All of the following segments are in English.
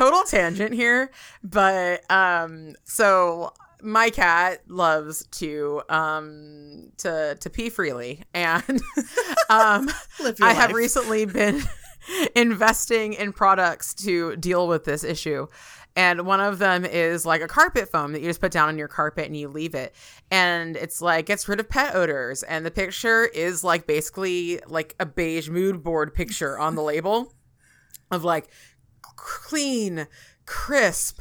total tangent here, but um, so my cat loves to um to to pee freely, and um, I have life. recently been investing in products to deal with this issue. And one of them is like a carpet foam that you just put down on your carpet and you leave it. And it's like gets rid of pet odors. And the picture is like basically like a beige mood board picture on the label of like clean, crisp,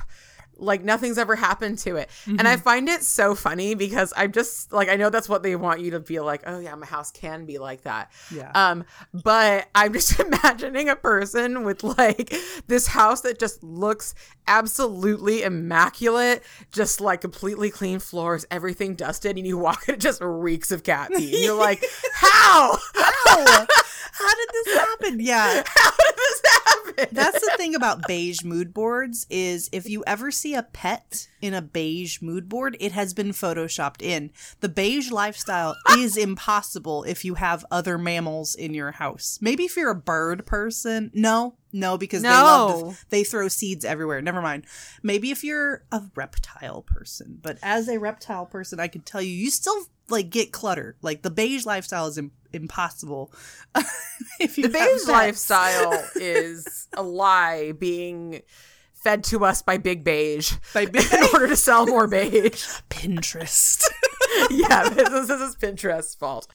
like nothing's ever happened to it. And I find it so funny because I'm just like I know that's what they want you to feel like, oh yeah, my house can be like that. Yeah. Um, but I'm just imagining a person with like this house that just looks absolutely immaculate, just like completely clean floors, everything dusted, and you walk and it just reeks of cat pee. And you're like, how? How? How did this happen? Yeah. How did this happen? That's the thing about beige mood boards is if you ever see a pet in a beige mood board, it has been photoshopped in. The beige lifestyle is impossible if you have other mammals in your house. Maybe if you're a bird person. No, no, because they love No. to, they throw seeds everywhere. Never mind. Maybe if you're a reptile person, but as a reptile person, I can tell you, you still like get clutter. Like the beige lifestyle is im- impossible. if you the beige pets. lifestyle is a lie being fed to us by Big Beige By Big in order to sell more beige. Pinterest. yeah, this is, this is Pinterest's fault.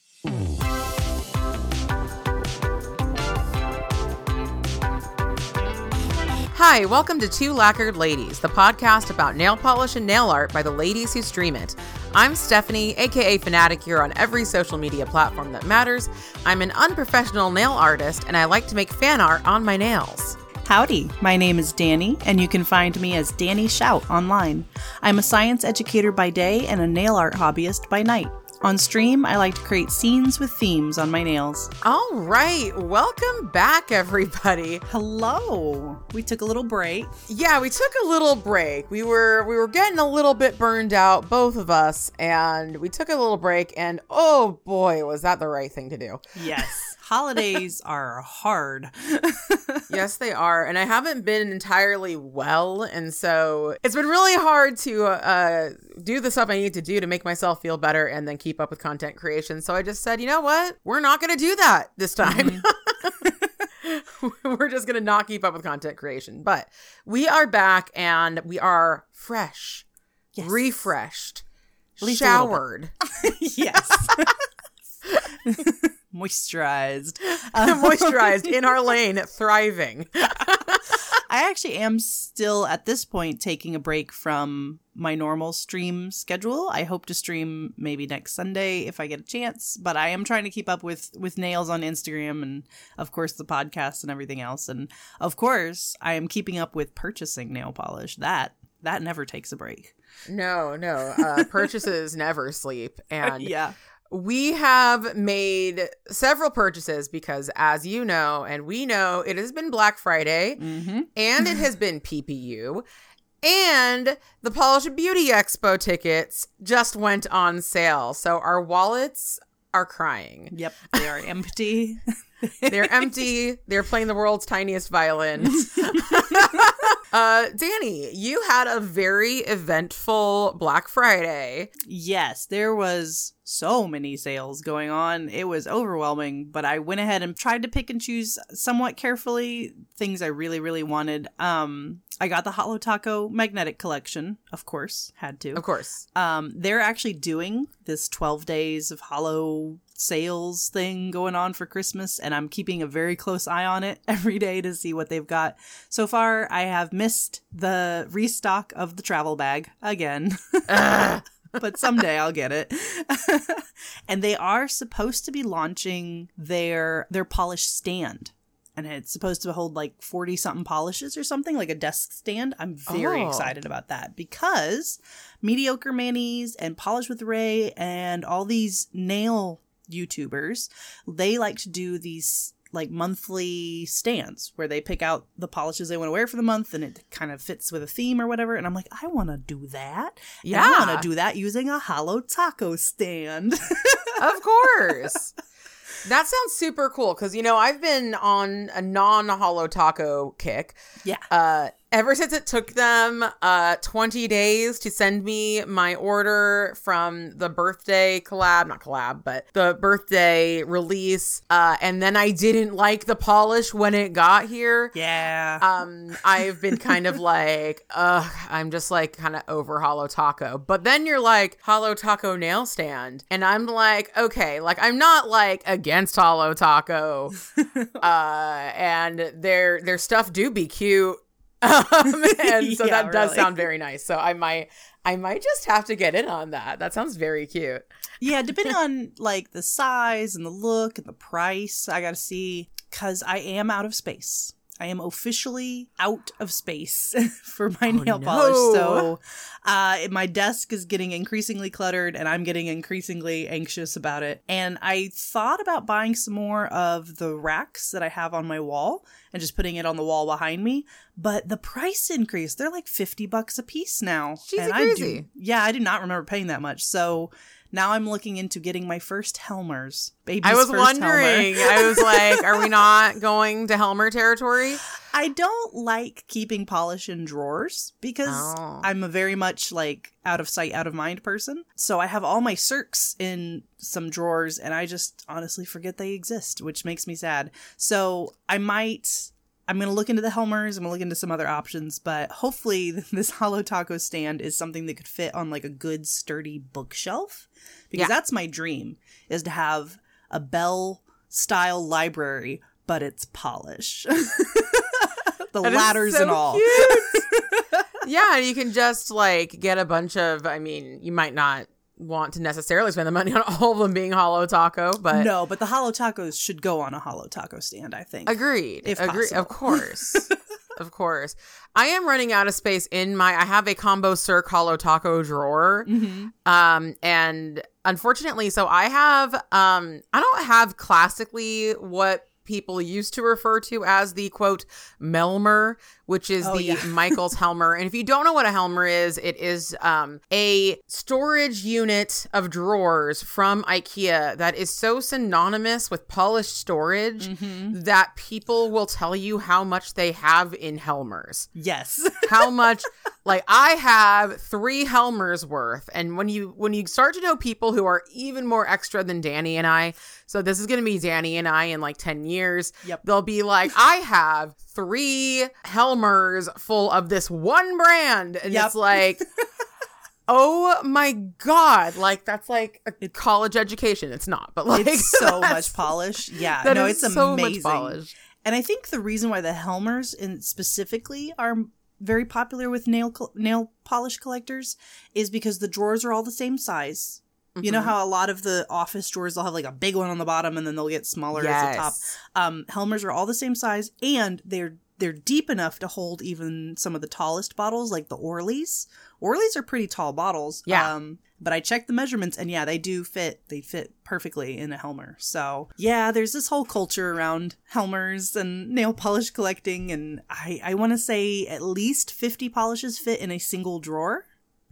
Hi, welcome to Two Lacquered Ladies, the podcast about nail polish and nail art by the ladies who stream it. I'm Stephanie, aka Fanaticure on every social media platform that matters. I'm an unprofessional nail artist and I like to make fan art on my nails. Howdy, my name is Danie, and you can find me as DanieShout online. I'm a science educator by day and a nail art hobbyist by night. On stream, I like to create scenes with themes on my nails. All right, welcome back, everybody. Hello. We took a little break. Yeah, we took a little break. We were we were getting a little bit burned out, both of us, and we took a little break. And oh boy, was that the right thing to do? Yes. Holidays are hard. yes, they are. And I haven't been entirely well, and so it's been really hard to uh, do the stuff I need to do to make myself feel better, and then keep up with content creation. So I just said, you know what, we're not going to do that this time. we're just going to not keep up with content creation. But we are back, and we are fresh, Yes. refreshed, At least a little bit. showered, yes. Moisturized. Uh, moisturized in our lane, thriving. I actually am still at this point taking a break from my normal stream schedule. I hope to stream maybe next Sunday if I get a chance, but I am trying to keep up with with nails on Instagram and of course the podcast and everything else. And of course, I am keeping up with purchasing nail polish. That that never takes a break. No, no. Uh, purchases never sleep. And yeah. We have made several purchases because, as you know, and we know, it has been Black Friday Mm-hmm. and it has been PPU. And the Polish Beauty Expo tickets just went on sale. So our wallets are crying. Yep. They are empty. They're empty. They're playing the world's tiniest violin. Uh, Danie, you had a very eventful Black Friday. Yes, there was so many sales going on. It was overwhelming, but I went ahead and tried to pick and choose somewhat carefully things I really really wanted. Um I got the Holo Taco magnetic collection, of course, had to. Of course. Um they're actually doing this 12 days of Holo sales thing going on for Christmas and I'm keeping a very close eye on it every day to see what they've got. So far, I have missed the restock of the travel bag again. but someday I'll get it. and they are supposed to be launching their their polish stand. And it's supposed to hold like 40 something polishes or something, like a desk stand. I'm very Oh. excited about that because Mediocre Manis and Polish with Ray and all these nail YouTubers, they like to do these like monthly stands where they pick out the polishes they want to wear for the month and it kind of fits with a theme or whatever. And I'm like, I want to do that. And I want to do that using a Holo Taco stand. of course. That sounds super cool because you know I've been on a non Holo Taco kick. yeah. Uh, ever since it took them uh 20 days to send me my order from the birthday collab not collab but the birthday release uh and then i didn't like the polish when it got here. Yeah. um i've been kind of like uh i'm just like kind of over Holo Taco. But then you're like Holo Taco nail stand and i'm like okay like i'm not like against Holo Taco. Uh and their their stuff do be cute um, and so Yeah, that does really. sound very nice so i might i might just have to get in on that that sounds very cute yeah, depending on like the size and the look and the price, I gotta see because I am out of space. I am officially out of space for my nail polish. So uh, my desk is getting increasingly cluttered and I'm getting increasingly anxious about it. And I thought about buying some more of the racks that I have on my wall and just putting it on the wall behind me. But the price increase, they're like 50 bucks a piece now. Jeez, and I crazy. do, yeah, I do not remember paying that much. So now I'm looking into getting my first Helmers. Baby's i was wondering i was like are we not going to helmer territory I don't like keeping polish in drawers because Oh. I'm a very much like out of sight, out of mind person. So I have all my Cirques in some drawers and I just honestly forget they exist, which makes me sad. So I might. I'm going to look into the Helmers. I'm going to look into some other options, but hopefully this Holo Taco stand is something that could fit on like a good sturdy bookshelf because Yeah. that's my dream is to have a Belle style library, but it's polish. the That ladders so and all. yeah, and you can just like get a bunch of. I mean, you might not want to necessarily spend the money on all of them being Holo Taco, but no, but the Holo Tacos should go on a Holo Taco stand, I think. agreed. If Agreed. possible. Of course. of course. I am running out of space in my. I have a combo Cirque Holo Taco drawer. hmm Um, and unfortunately, so I have, um, I don't have classically what people used to refer to as the quote Melmer, which is Oh, the yeah. Michael's Helmer. And if you don't know what a Helmer is, it is um, a storage unit of drawers from IKEA that is so synonymous with polished storage hmm that people will tell you how much they have in Helmers Yes. how much like i have three helmers worth and when you when you start to know people who are even more extra than danie and i so this is going to be danie and i in like 10 years Yep. they'll be like i have three helmers full of this one brand and Yep. it's like oh my god like that's like a college education it's not but like it's so much polish. Yeah. no, it's so amazing. much polish And I think the reason why the Helmers in specifically are very popular with nail nail polish collectors is because the drawers are all the same size. You know Mhm. how a lot of the office drawers they'll have like a big one on the bottom and then they'll get smaller at the top. Um, Helmers are all the same size and they're they're deep enough to hold even some of the tallest bottles like the Orlys. Orlys are pretty tall bottles. Yeah. Um, but I checked the measurements and yeah, they do fit. They fit perfectly in a Helmer. So yeah, there's this whole culture around Helmers and nail polish collecting, and I I want to say at least 50 polishes fit in a single drawer.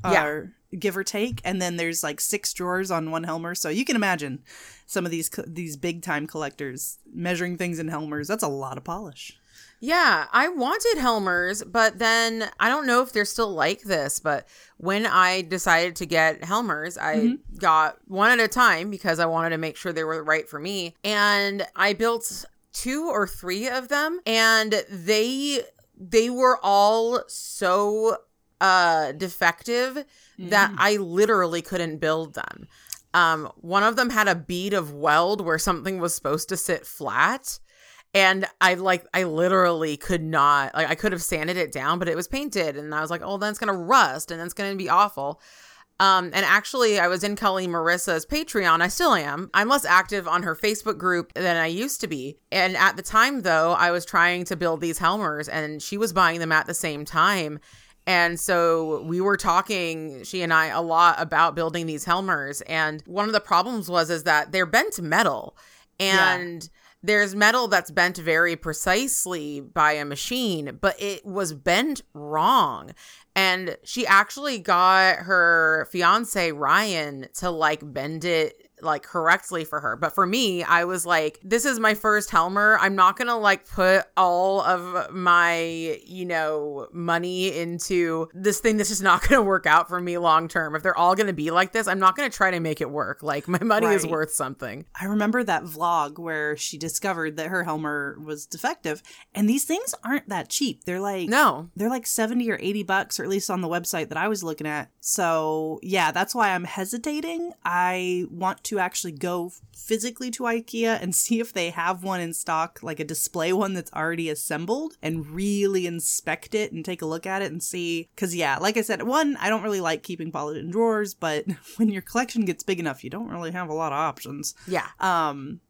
Yeah. Or give or take, and then there's like six drawers on one Helmer. So you can imagine some of these these big time collectors measuring things in Helmers. That's a lot of polish. Yeah, I wanted Helmers, but then I don't know if they're still like this, but when I decided to get Helmers, I Mhm. got one at a time because I wanted to make sure they were right for me. And I built two or three of them and they they were all so uh defective that Mm. I literally couldn't build them. Um, one of them had a bead of weld where something was supposed to sit flat. And I like, I literally could not, like, I could have sanded it down, but it was painted. And I was like, oh, then it's going to rust and it's going to be awful. Um, and actually, I was in Kelli Marissa's Patreon. I still am. I'm less active on her Facebook group than I used to be. And at the time, though, I was trying to build these Helmers and she was buying them at the same time. And so we were talking, she and I, a lot about building these Helmers. And one of the problems was is that they're bent metal. Yeah. And there's metal that's bent very precisely by a machine, but it was bent wrong. And she actually got her fiance Ryan to like bend it like correctly for her. But for me, I was like, this is my first Helmer. I'm not going to like put all of my, you know, money into this thing that's just not going to work out for me long term. If they're all going to be like this, I'm not going to try to make it work. Like my money is worth something. I remember that vlog where she discovered that her Helmer was defective, and these things aren't that cheap. They're like No. they're like 70 or 80 bucks or at least on the website that I was looking at. So, yeah, that's why I'm hesitating. I want to actually go physically to IKEA and see if they have one in stock, like a display one that's already assembled and really inspect it and take a look at it and see cuz yeah, like I said, one, I don't really like keeping Polly in drawers, but when your collection gets big enough, you don't really have a lot of options. Yeah. Um,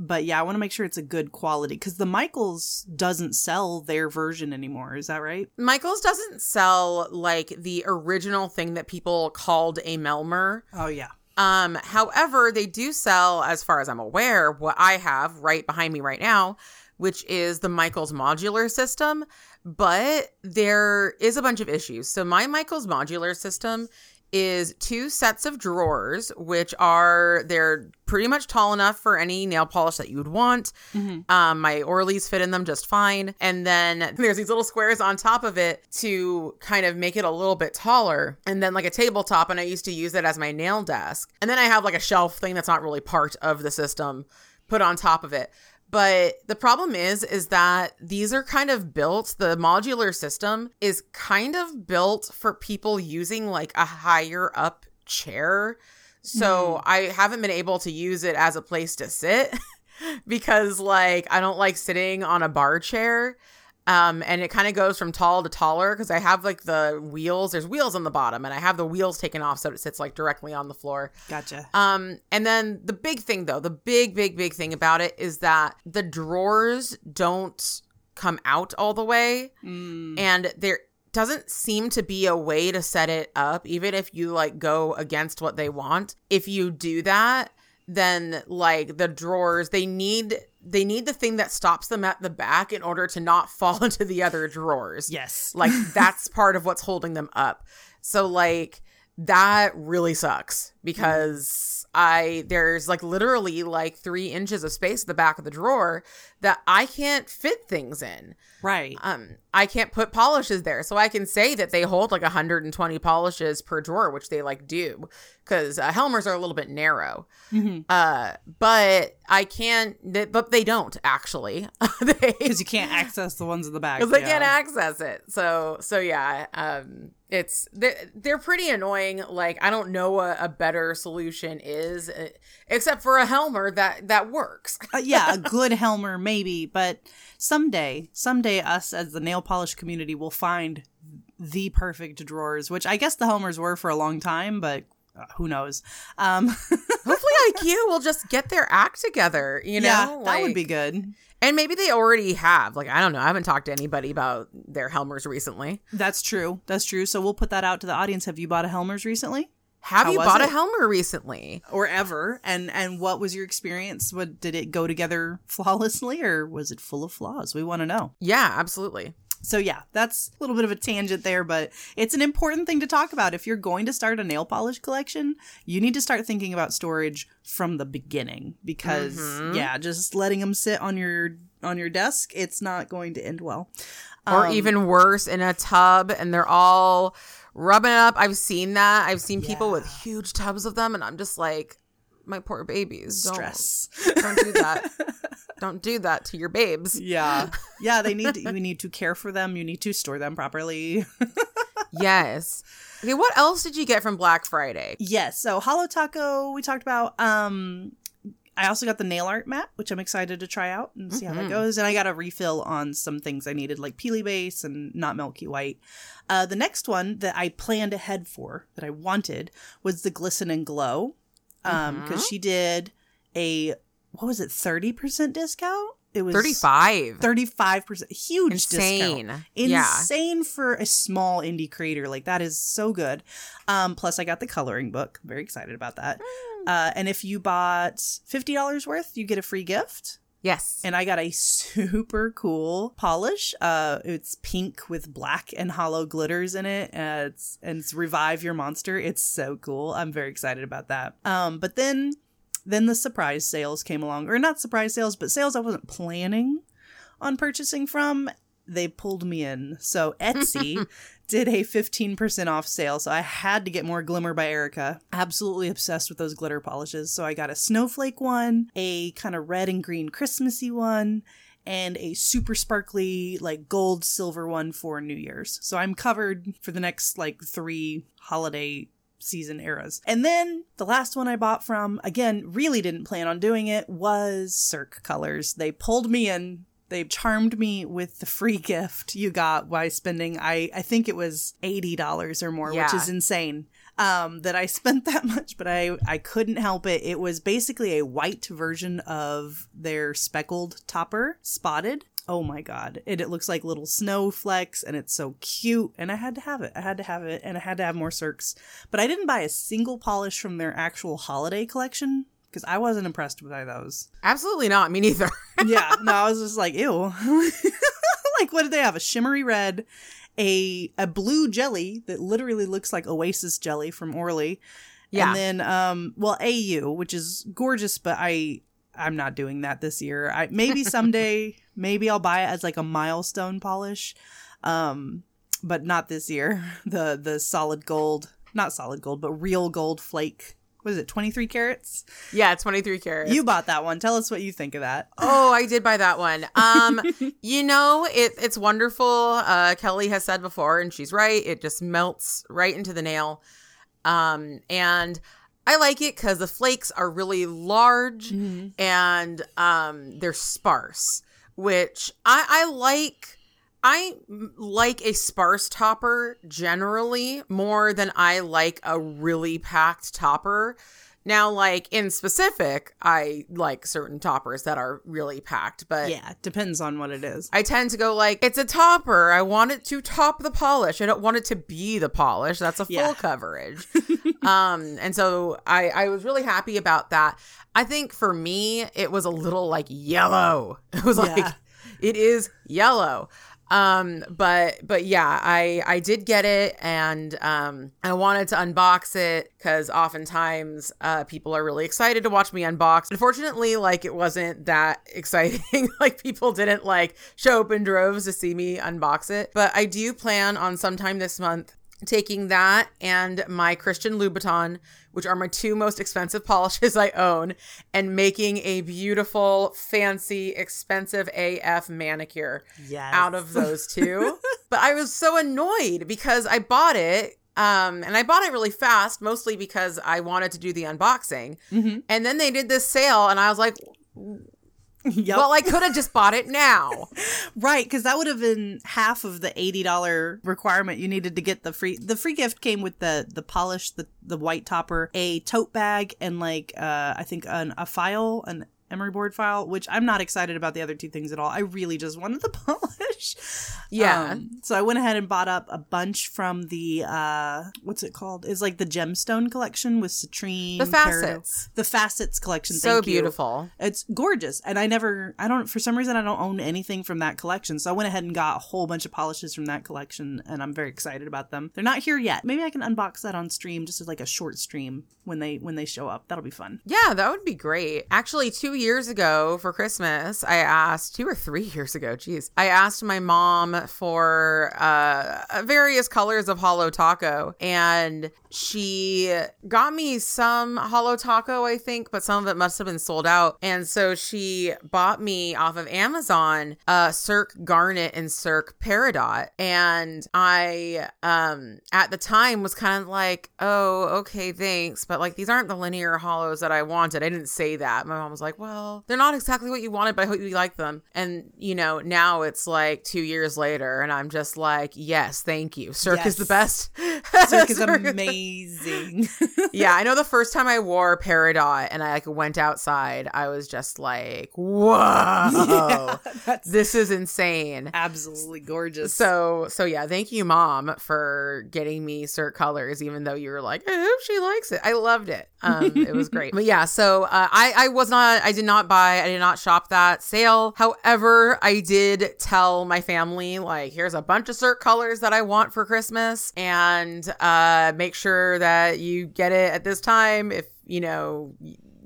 but yeah, I want to make sure it's a good quality because the Michaels doesn't sell their version anymore. Is that right? Michaels doesn't sell like the original thing that people called a Melmer. Oh yeah. Um, however, they do sell, as far as I'm aware, what I have right behind me right now, which is the Michaels modular system. But there is a bunch of issues. So my Michaels modular system is two sets of drawers, which are they're pretty much tall enough for any nail polish that you would want. Um, my Orlys fit in them just fine. And then there's these little squares on top of it to kind of make it a little bit taller. And then like a tabletop, and I used to use it as my nail desk. And then I have like a shelf thing that's not really part of the system put on top of it. But the problem is, is that these are kind of built, the modular system is kind of built for people using like a higher up chair. So hmm. I haven't been able to use it as a place to sit because like I don't like sitting on a bar chair. Um, and it kind of goes from tall to taller because I have like the wheels, there's wheels on the bottom, and I have the wheels taken off so it sits like directly on the floor. Gotcha. Um, and then the big thing though, the big, big, big thing about it is that the drawers don't come out all the way, Mm, and there doesn't seem to be a way to set it up, even if you like go against what they want. If you do that, then like the drawers, they need they need the thing that stops them at the back in order to not fall into the other drawers. Yes. like that's part of what's holding them up. So like that really sucks because i there's like literally like three inches of space at the back of the drawer that i can't fit things in right. um i can't put polishes there so i can say that they hold like 120 polishes per drawer which they like do because uh, helmers are a little bit narrow Mhm. uh but i can't but they don't actually they Because you can't access the ones in the back. because they yeah. can't access it. So so yeah, um, it's they're, they're pretty annoying. Like I don't know what a better solution is, uh, except for a Helmer that that works. Uh, yeah, a good Helmer maybe, but someday, someday us as the nail polish community will find the perfect drawers, which I guess the Helmers were for a long time, but uh, who knows? Um, Hopefully, IKEA will just get their act together. You know, yeah, that would be good. And maybe they already have. Like I don't know. I haven't talked to anybody about their Helmers recently. That's true. That's true. So we'll put that out to the audience. Have you bought a Helmers recently? Have How you bought a? Helmer recently? or ever and and what was your experience what did it go together flawlessly or was it full of flaws we want to know Yeah, absolutely. so yeah that's a little bit of a tangent there but it's an important thing to talk about if you're going to start a nail polish collection you need to start thinking about storage from the beginning because Mhm. yeah just letting them sit on your on your desk it's not going to end well or Um, even worse in a tub and they're all rubbing it up. I've seen that. I've seen people with huge tubs of them and i'm just like my poor babies don't, stress. don't do that. Don't do that to your babes. Yeah. Yeah they need to, you need to care for them. You need to store them properly. Yes. Okay what else did you get from black friday? Yes. So Holo Taco, we talked about. Um, I also got the nail art mat, which I'm excited to try out and see how that Mhm. goes. And I got a refill on some things I needed, like Peely Base and not Milky White. Uh, the next one that I planned ahead for, that I wanted, was the Glisten and Glow. Um, because Mhm. she did a what was it, thirty percent discount? It was 35 35 percent, huge discount insane yeah insane for a small indie creator. Like that is so good. Um, plus, I got the coloring book. Very excited about that. Uh, and if you bought fifty dollars worth, you get a free gift. yes And I got a super cool polish. Uh, it's pink with black and holo glitters in it. Uh, it's and it's revive your monster. It's so cool. I'm very excited about that. Um, but then then the surprise sales came along, or not surprise sales, but sales I wasn't planning on purchasing from. They pulled me in. So Etsy did a 15% off sale. So I had to get more Glimmer by Erica. Absolutely obsessed with those glitter polishes. So I got a snowflake one, a kind of red and green Christmassy one, and a super sparkly, like gold silver one for New Year's. So I'm covered for the next like three holiday season eras. And then the last one I bought from, again, really didn't plan on doing it, was Cirque Colors. They pulled me in. They charmed me with the free gift you got by spending I I think it was $80 or more, which is insane. Um, that I spent that much, but I I couldn't help it. It was basically a white version of their speckled topper, spotted. Oh my god. It, it looks like little snowflakes and it's so cute. And I had to have it. I had to have it and I had to have more Cirques. But I didn't buy a single polish from their actual holiday collection because I wasn't impressed with those. Absolutely not. Me neither. Yeah, no, I was just like, ew. like, what did they have? A shimmery red, a a blue jelly that literally looks like Oasis jelly from Orly. Yeah. And then, um, well, AU, which is gorgeous, but I I'm not doing that this year. I maybe someday, maybe I'll buy it as like a milestone polish, um, but not this year. The the solid gold, not solid gold, but real gold flake. What is it? Twenty three carats. yeah, 23 carats. You bought that one. Tell us what you think of that. Oh, I did buy that one. Um, you know, it it's wonderful. Uh, Kelli has said before, and she's right. It just melts right into the nail. Um, and I like it because the flakes are really large and um, they're sparse, which I, I like. I like a sparse topper generally more than I like a really packed topper. Now, like in specific, I like certain toppers that are really packed, but Yeah, depends on what it is. I tend to go like, it's a topper. I want it to top the polish. I don't want it to be the polish. That's a full Yeah. coverage. um, and so I, I was really happy about that. I think for me, it was a little like yellow. It was like, it is yellow. Um, but but yeah, I I did get it, and um, I wanted to unbox it because oftentimes uh, people are really excited to watch me unbox. Unfortunately, like it wasn't that exciting. like people didn't like show up in droves to see me unbox it. But I do plan on sometime this month taking that and my Christian Louboutin, which are my two most expensive polishes I own, and making a beautiful, fancy, expensive AF manicure Yes. out of those two. but I was so annoyed because I bought it. Um, and I bought it really fast, mostly because I wanted to do the unboxing. Mhm. And then they did this sale, and I was like, Yep. well, I could have just bought it now. right, because that would have been half of the eighty dollar requirement you needed to get the free. The free gift came with the the polish, the the white topper, a tote bag, and like uh I think an, a file, an emery board file. Which I'm not excited about the other two things at all. I really just wanted the polish. Yeah. Um, so I went ahead and bought up a bunch from the uh what's it called? It's like the gemstone collection with citrine, The peridot- facets. the facets collection. so thank you. beautiful. It's gorgeous. And I never, I don't, for some reason, I don't own anything from that collection. So I went ahead and got a whole bunch of polishes from that collection and I'm very excited about them. They're not here yet. Maybe I can unbox that on stream, just as like a short stream when they, when they show up. That'll be fun. Yeah, that would be great. Actually, two years ago for Christmas, I asked, two or three years ago, geez, I asked my mom for uh, various colors of Holo Taco, and she got me some Holo Taco, I think, but some of it must have been sold out. And so she bought me off of Amazon uh, Cirque Garnet and Cirque Peridot. And I, um, at the time, was kind of like, oh, okay, thanks. But like, these aren't the linear holos that I wanted. I didn't say that. My mom was like, well, they're not exactly what you wanted, but I hope you like them. And, you know, now it's like two years later, and I'm just like, yes, thank you. Cirque is the best. Cirque is amazing. yeah, I know the first time I wore Peridot and I like went outside, I was just like, whoa, Yeah, this is insane. absolutely gorgeous. So, so yeah, thank you, mom, for getting me Cirque colors, even though you were like, I hope she likes it. I loved it. Um, it was great. But yeah, so uh, I, I was not, I did not buy, I did not shop that sale. However, I did tell my family, like, here's a bunch of Cirque colors that I want for Christmas, and uh, make sure that you get it at this time if you know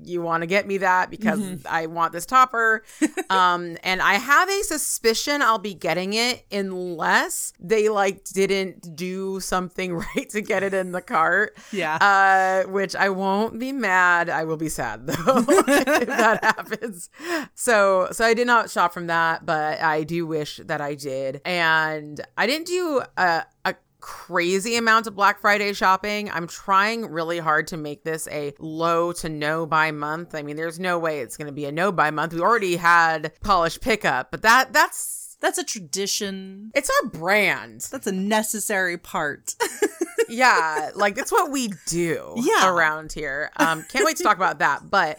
you want to get me that because Mm-hmm. I want this topper. um, and I have a suspicion I'll be getting it unless they like didn't do something right to get it in the cart. Yeah. Uh, which I won't be mad. I will be sad though if that happens. So, so I did not shop from that, but I do wish that I did. And I didn't do a, a crazy amount of Black Friday shopping. I'm trying really hard to make this a low to no buy month. I mean, there's no way it's going to be a no buy month. We already had polish pickup, but that that's That's a tradition. it's our brand. That's a necessary part. yeah, like it's what we do Yeah. around here. Um, can't wait to talk about that. But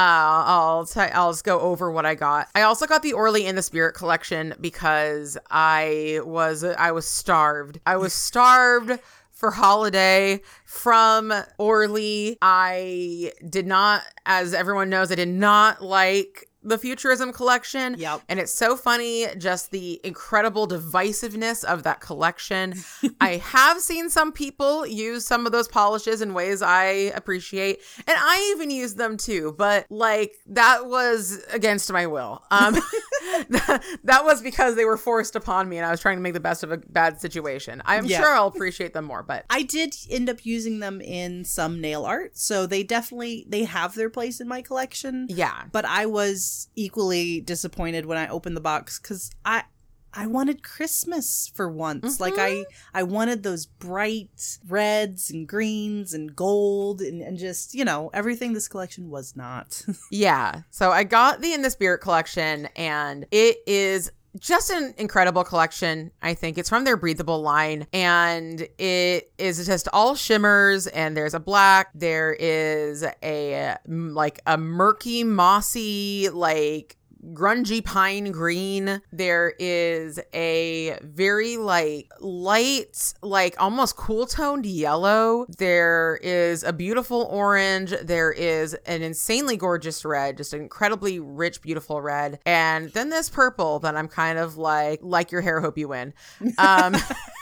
uh, I'll t- I'll just go over what I got. I also got the Orly in the Spirit collection because I was I was starved. I was starved for holiday from Orly. I did not, as everyone knows, I did not like the Futurism collection. Yep. And it's so funny, just the incredible divisiveness of that collection. I have seen some people use some of those polishes in ways I appreciate, and I even use them too, but like that was against my will. Um, that, that was because they were forced upon me and I was trying to make the best of a bad situation. I'm Yeah. sure I'll appreciate them more, but I did end up using them in some nail art, so they definitely they have their place in my collection. yeah. But I was equally disappointed when I opened the box cuz I I wanted Christmas for once. Like I mm-hmm. I wanted those bright reds and greens and gold and, and just, you know, everything this collection was not. Yeah. So I got the In the Spirit collection, and it is just an incredible collection. I think it's from their breathable line, and it is just all shimmers. And there's a black, there is a like a murky, mossy, like grungy pine green. There is a very like light, like almost cool toned yellow. There is a beautiful orange. There is an insanely gorgeous red, just an incredibly rich, beautiful red. And then this purple that I'm kind of like, like your hair, hope you win. Um,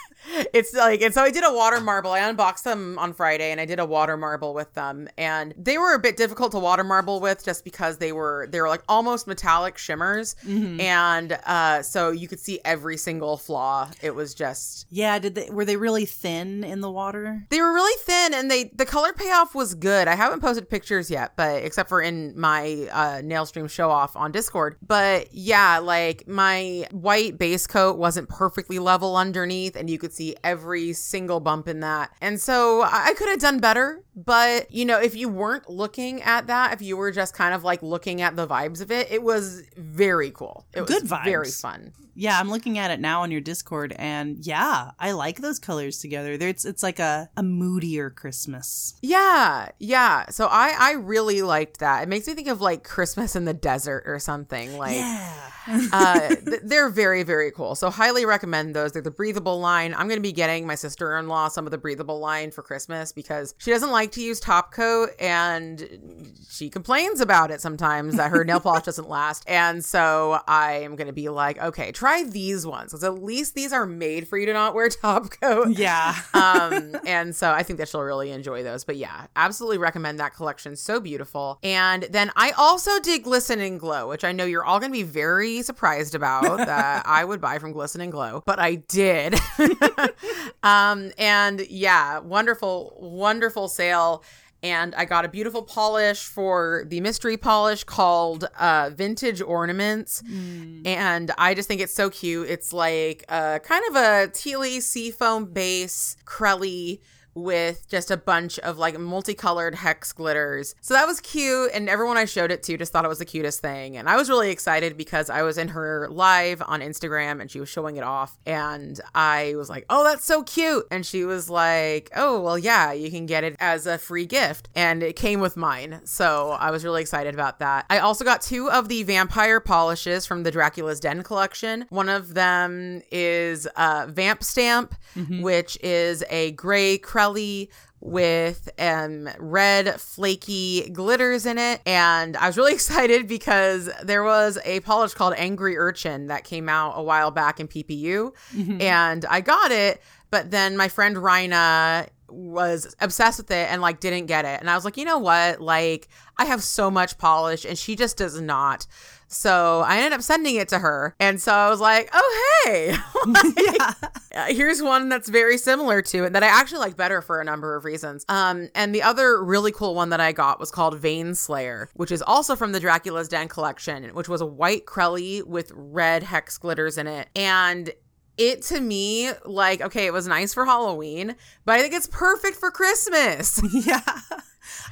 it's like and so i did a water marble. I unboxed them on friday and i did a water marble with them. And they were a bit difficult to water marble with just because they were they were like almost metallic shimmers. And uh so you could see every single flaw. It was just yeah, did they were they really thin in the water? they were really thin and they the color payoff was good. I haven't posted pictures yet but except for in my uh nail stream show off on discord. But yeah like my white base coat wasn't perfectly level underneath and you could see every single bump in that. And so i could have done better but you know if you weren't looking at that if you were just kind of like looking at the vibes of it it was very cool it was Good vibes. very fun Yeah, I'm looking at it now on your Discord, and yeah, I like those colors together. It's it's like a a moodier Christmas. Yeah, yeah. So I I really liked that. It makes me think of like Christmas in the desert or something. Like yeah, uh th- they're very very cool. So highly recommend those. They're the breathable line. I'm going to be getting my sister-in-law some of the breathable line for Christmas because she doesn't like to use top coat and she complains about it sometimes that her nail polish doesn't last. And so I am going to be like, "Okay, try these ones cuz at least these are made for you to not wear top coat." yeah. um and so i think that she'll really enjoy those but yeah absolutely recommend that collection so beautiful and then i also did glisten and glow which i know you're all going to be very surprised about that i would buy from glisten and glow but i did um and yeah wonderful wonderful sale and I got a beautiful polish for the mystery polish called uh, Vintage Ornaments. And I just think it's so cute. It's like uh, kind of a tealy seafoam base, crelly with just a bunch of like multicolored hex glitters. So that was cute. And everyone I showed it to just thought it was the cutest thing. And I was really excited because I was in her live on Instagram and she was showing it off. And I was like, oh, that's so cute. And she was like, oh, well, yeah, you can get it as a free gift. And it came with mine. So I was really excited about that. I also got two of the vampire polishes from the Dracula's Den collection. One of them is uh, Vamp Stamp, which is a gray crelly with um red flaky glitters in it and i was really excited because there was a polish called angry urchin that came out a while back in ppu and i got it but then my friend Rhina was obsessed with it and like didn't get it. And I was like, you know what? Like, I have so much polish and she just does not. So I ended up sending it to her. And so I was like, oh, hey, yeah. Uh, here's one that's very similar to it that I actually like better for a number of reasons. Um, and the other really cool one that I got was called Vein Slayer, which is also from the Dracula's Den collection, which was a white Crelly with red hex glitters in it. And it to me, like, okay, it was nice for Halloween, but I think it's perfect for Christmas. Yeah.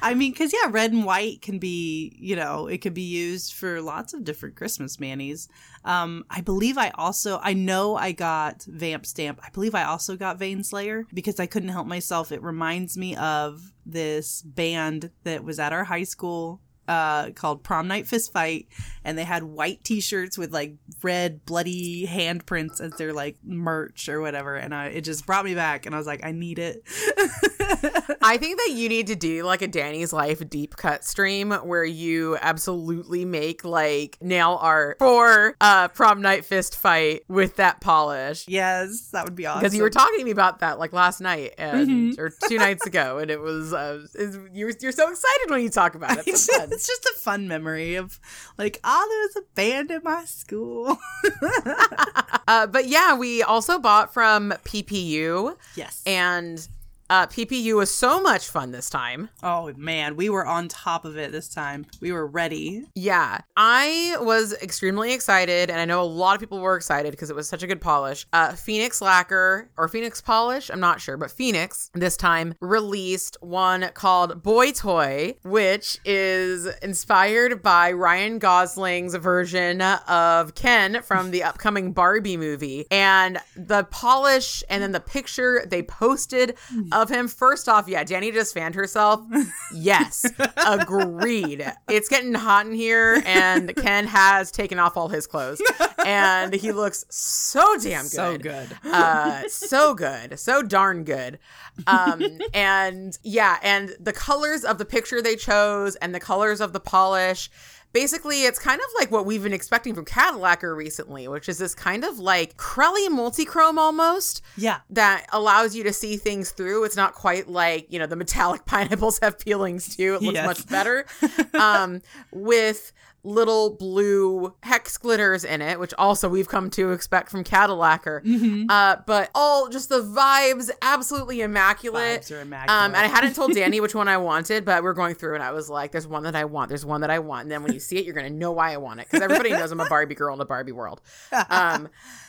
I mean, because, yeah, red and white can be, you know, it could be used for lots of different Christmas manis. Um, I believe I also, I know I got Vamp Stamp. I believe I also got Vein Slayer because I couldn't help myself. It reminds me of this band that was at our high school uh, called Prom Night Fist Fight, and they had white T-shirts with like red bloody handprints as their like merch or whatever, and I, it just brought me back, and I was like, I need it. I think that you need to do like a Danie's Life deep cut stream where you absolutely make like nail art for uh prom night fist fight with that polish. yes, that would be awesome. Because you were talking to me about that like last night and or two nights ago, and it was uh, you're you're so excited when you talk about it. It's so fun. it's just a fun memory of like, oh, there was a band in my school. Uh, but yeah, we also bought from PPU, yes. and uh, PPU was so much fun this time. oh man, we were on top of it this time. We were ready. Yeah, I was extremely excited, and I know a lot of people were excited because it was such a good polish. Uh, Phoenix Lacquer or Phoenix Polish, I'm not sure, but Phoenix this time released one called Boy Toy, which is inspired by Ryan Gosling's version of Ken from the upcoming Barbie movie. And the polish and then the picture they posted of him, first off, yeah, Danie just fanned herself. Yes, agreed. It's getting hot in here, and Ken has taken off all his clothes, and he looks so damn good. So good. Uh, so good. So darn good. Um, and yeah, and the colors of the picture they chose and the colors of the polish. Basically, it's kind of like what we've been expecting from Cadillacquer recently, which is this kind of like Crelly multichrome almost Yeah. that allows you to see things through. It's not quite like, you know, the metallic pineapples have peelings too. It looks Yes. much better. um, with little blue hex glitters in it, which also we've come to expect from Cadillacquer. Mm-hmm. Uh, but all just the vibes, absolutely immaculate. Vibes are Um, and I hadn't told Danie which one I wanted, but we're going through and I was like, there's one that I want. There's one that I want. And then when you see it, you're going to know why I want it. Because everybody knows I'm a Barbie girl in a Barbie world. Um,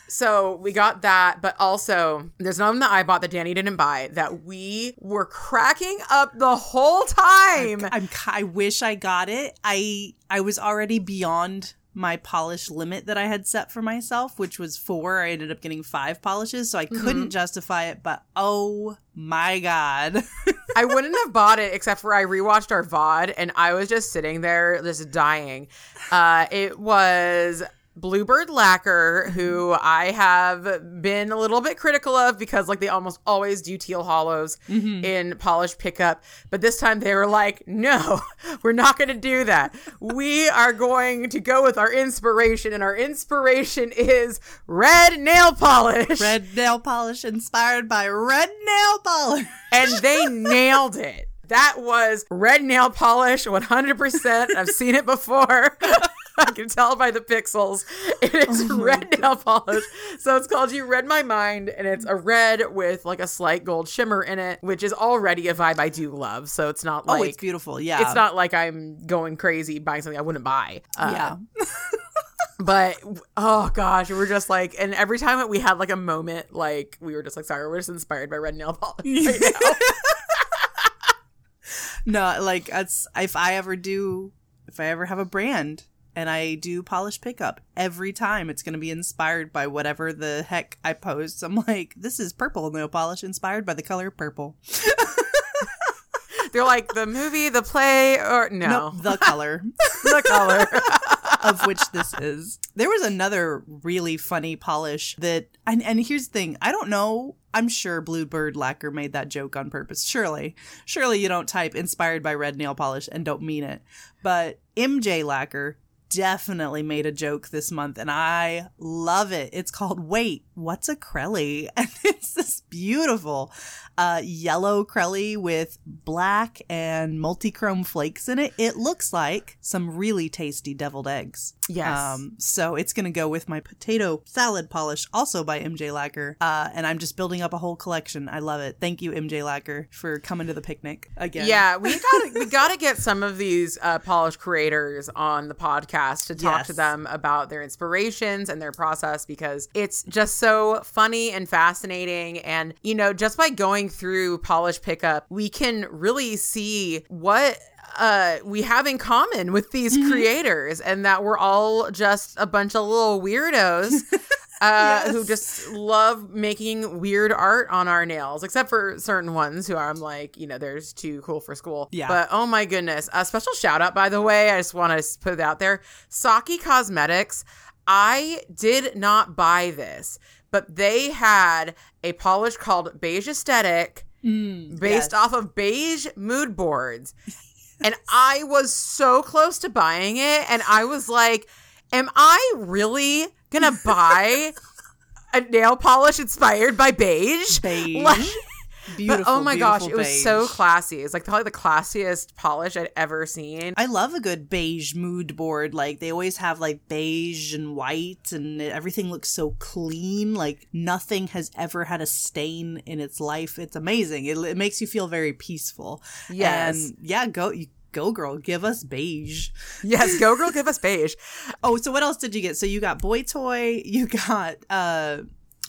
so we got that, but also there's one that I bought that Danie didn't buy that we were cracking up the whole time. I'm. I wish I got it. I. I was already beyond my polish limit that I had set for myself, which was four. I ended up getting five polishes, so I couldn't justify it. But oh my god, I wouldn't have bought it except for I rewatched our VOD and I was just sitting there just dying. Uh, it was Bluebird Lacquer, who mm-hmm. I have been a little bit critical of because like they almost always do teal holos mm-hmm. in polished pickup. But this time they were like, no, we're not going to do that. We are going to go with our inspiration, and our inspiration is red nail polish. red nail polish inspired by red nail polish. and they nailed it. That was red nail polish 100%. I've seen it before. I can tell by the pixels. It is red nail polish. So it's called You Read My Mind, and it's a red with like a slight gold shimmer in it, which is already a vibe I do love. So it's not like oh, it's beautiful. Yeah, it's not like I'm going crazy buying something I wouldn't buy. Uh, yeah. But oh gosh, we were just like, and every time that we had like a moment, like we were just like, sorry, we're just inspired by red nail polish right now. No, like that's if I ever do, if I ever have a brand and I do polish pickup, every time it's going to be inspired by whatever the heck I post. I'm like, this is purple nail polish inspired by the color purple. They're like the movie, the play, or no, Nope, the color the color. of which this is. There was another really funny polish that, and, and here's the thing I don't know. I'm sure Bluebird Lacquer made that joke on purpose. Surely. Surely you don't type inspired by red nail polish and don't mean it. But MJ Lacquer definitely made a joke this month and I love it. It's called Wait, What's a Crelly? And it's this beautiful uh, yellow Crelly with black and multi-chrome flakes in it. It looks like some really tasty deviled eggs. Yes. Um, so it's going to go with my potato salad polish, also by MJ Lacquer. Uh, and I'm just building up a whole collection. I love it. Thank you, MJ Lacquer, for coming to the picnic again. Yeah, we got we got to get some of these uh, polish creators on the podcast to talk to them about their inspirations and their process because it's just so funny and fascinating. And you know, just by going through polish pickup, we can really see what uh we have in common with these Mm-hmm. creators and that we're all just a bunch of little weirdos uh who just love making weird art on our nails except for certain ones who I'm like you know there's too cool for school Yeah. but oh my goodness a special shout out by the way I just want to put it out there Saki Cosmetics I did not buy this but they had a polish called beige aesthetic Mm, based yes. off of beige mood boards. and I was so close to buying it. And I was like, am I really going to buy a nail polish inspired by beige? beige. Like- beautiful. but oh my gosh, it was so classy. It's like probably the classiest polish I'd ever seen. I love a good beige mood board. Like they always have like beige and white, and everything looks so clean. Like nothing has ever had a stain in its life. It's amazing. It, it makes you feel very peaceful. Yes. And yeah, go you go girl, give us beige. yes, go girl, give us beige. Oh, so what else did you get? So you got boy toy. You got uh.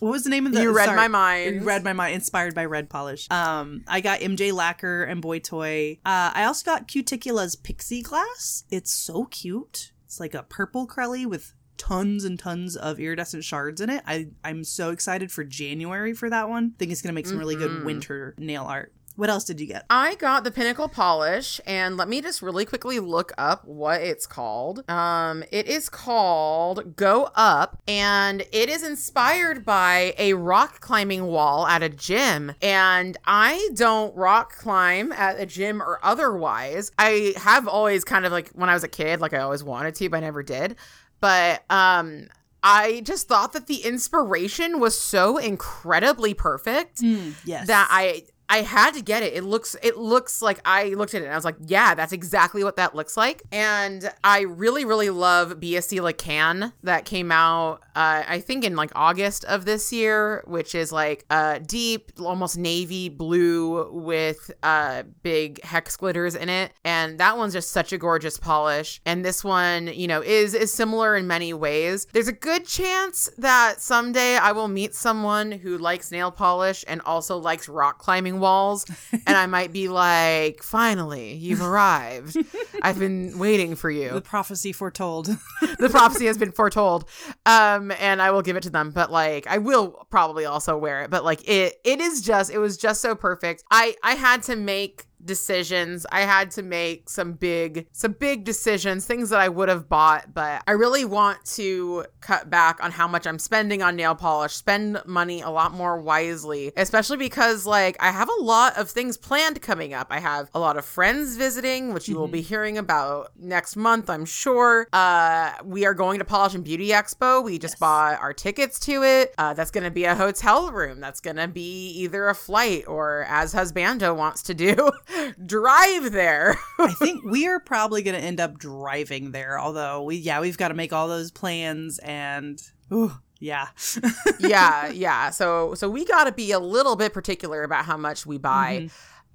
What was the name of the? You read sorry. my mind. You read my mind. Inspired by red polish. Um, I got MJ Lacquer and Boy Toy. Uh, I also got Cuticula's Pixie Glass. It's so cute. It's like a purple Crelly with tons and tons of iridescent shards in it. I I'm so excited for January for that one. think it's gonna make some really good Mhm. winter nail art. What else did you get? I got the Pinnacle Polish, and let me just really quickly look up what it's called. Um, it is called Go Up, and it is inspired by a rock climbing wall at a gym. And I don't rock climb at a gym or otherwise. I have always kind of like when I was a kid, like I always wanted to, but I never did. But um, I just thought that the inspiration was so incredibly perfect yes. that I I had to get it. It looks it looks like I looked at it and I was like, yeah, that's exactly what that looks like. And I really really love BSC Lacan that came out uh, I think in like August of this year, which is like uh deep almost navy blue with uh big hex glitters in it. And that one's just such a gorgeous polish. And this one, you know, is is similar in many ways. There's a good chance that someday I will meet someone who likes nail polish and also likes rock climbing walls and I might be like, "Finally, you've arrived. I've been waiting for you." the prophecy foretold. the prophecy has been foretold um and i will give it to them but like i will probably also wear it but like it it is just it was just so perfect i i had to make decisions. I had to make some big some big decisions things that i would have bought but i really want to cut back on how much i'm spending on nail polish spend money a lot more wisely especially because like i have a lot of things planned coming up. I have a lot of friends visiting which you will be hearing about next month i'm sure. Uh we are going to polish and beauty expo. We just Yes. bought our tickets to it. Uh that's gonna be a hotel room. That's gonna be either a flight or as husbando wants to do drive there I think we are probably going to end up driving there. Although we, yeah, we've got to make all those plans and, ooh, yeah, yeah yeah so so we got to be a little bit particular about how much we buy Mhm.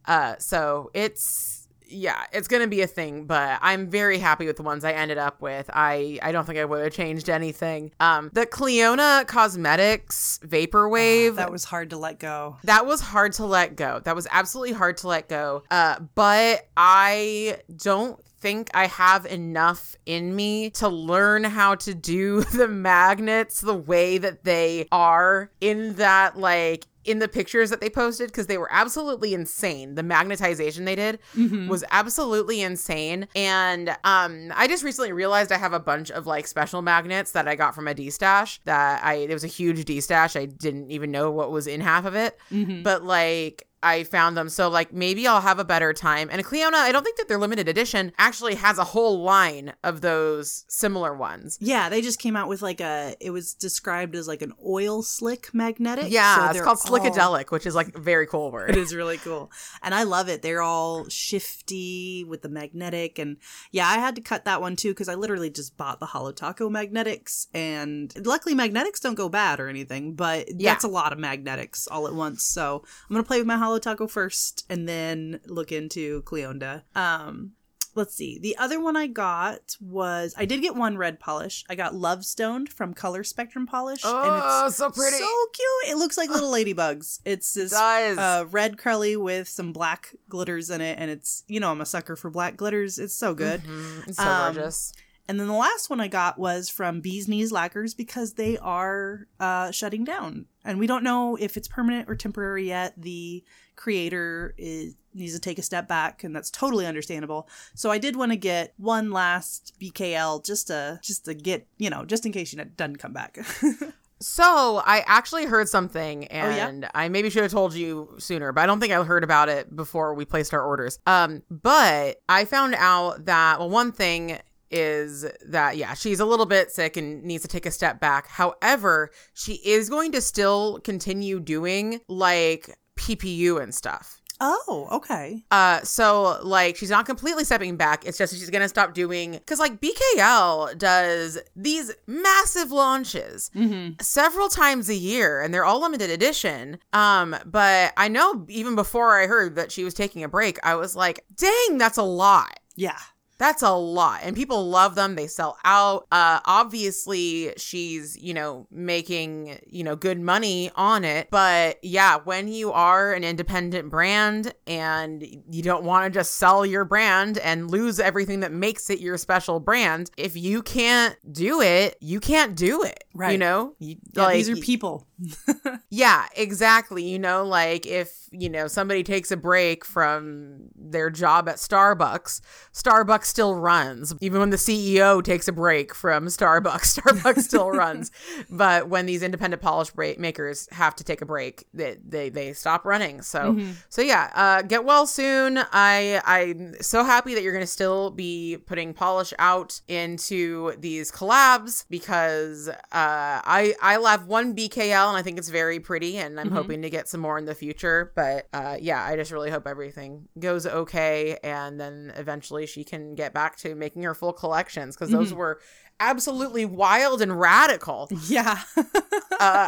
uh so it's yeah it's gonna be a thing but i'm very happy with the ones i ended up with i i don't think i would have changed anything um the cleona cosmetics vaporwave that was hard to let go. that was hard to let go. That was absolutely hard to let go. Uh, but I don't think I have enough in me to learn how to do the magnets the way that they are in that like in the pictures that they posted because they were absolutely insane. The magnetization they did Mhm. was absolutely insane. And um I just recently realized I have a bunch of like special magnets that I got from a D stash that I it was a huge D stash. I didn't even know what was in half of it. Mhm. But like I found them. So like maybe I'll have a better time. And Cleona, I don't think that their limited edition actually has a whole line of those similar ones. Yeah, they just came out with like a. It was described as like an oil slick magnetic. Yeah, so it's called all- Slickadelic, which is like a very cool word. it is really cool. And I love it. They're all shifty with the magnetic. And yeah, I had to cut that one too because I literally just bought the Holo Taco magnetics. And luckily, magnetics don't go bad or anything, but Yeah. that's a lot of magnetics all at once. So I'm going to play with my Holo Taco first and then look into Cleonda. Um, Let's see. The other one I got was I did get one red polish. I got Love Stoned from Color Spectrum Polish. Oh, so pretty. So cute. It looks like little ladybugs. It's this does. uh, red crelly with some black glitters in it, and it's you know I'm a sucker for black glitters. It's so good. Mhm. It's so Um, gorgeous. And then the last one I got was from Bees Knees Lacquers because they are uh, shutting down, and we don't know if it's permanent or temporary yet. The creator is needs to take a step back, and that's totally understandable. So I did want to get one last BKL just to just to get you know just in case you doesn't come back. So I actually heard something, Oh, yeah? and I maybe should have told you sooner, but I don't think I heard about it before we placed our orders. Um, but I found out that well, one thing is that yeah, she's a little bit sick and needs to take a step back. However, she is going to still continue doing like PPU and stuff. oh, okay. Uh, so like she's not completely stepping back. It's just she's gonna stop doing because like BKL does these massive launches Mm-hmm. several times a year, and they're all limited edition. Um, but I know even before I heard that she was taking a break, I was like, dang, that's a lot. Yeah. That's a lot. And people love them. They sell out. Uh obviously she's, you know, making, you know, good money on it. But yeah, when you are an independent brand and you don't want to just sell your brand and lose everything that makes it your special brand, if you can't do it, you can't do it. You know? You, Yeah, like, these are people. yeah, exactly. You know, like if, you know, somebody takes a break from their job at Starbucks, Starbucks still runs. Even when the CEO takes a break from Starbucks, Starbucks still runs. But when these independent polish break makers have to take a break, they they, they stop running. So so yeah, uh, get well soon. I I'm so happy that you're gonna still be putting polish out into these collabs because uh, I I love one BKL and I think it's very pretty and I'm hoping to get some more in the future. But uh, yeah, I just really hope everything goes okay and then eventually she can get back to making her full collections because those were absolutely wild and radical. Yeah. uh,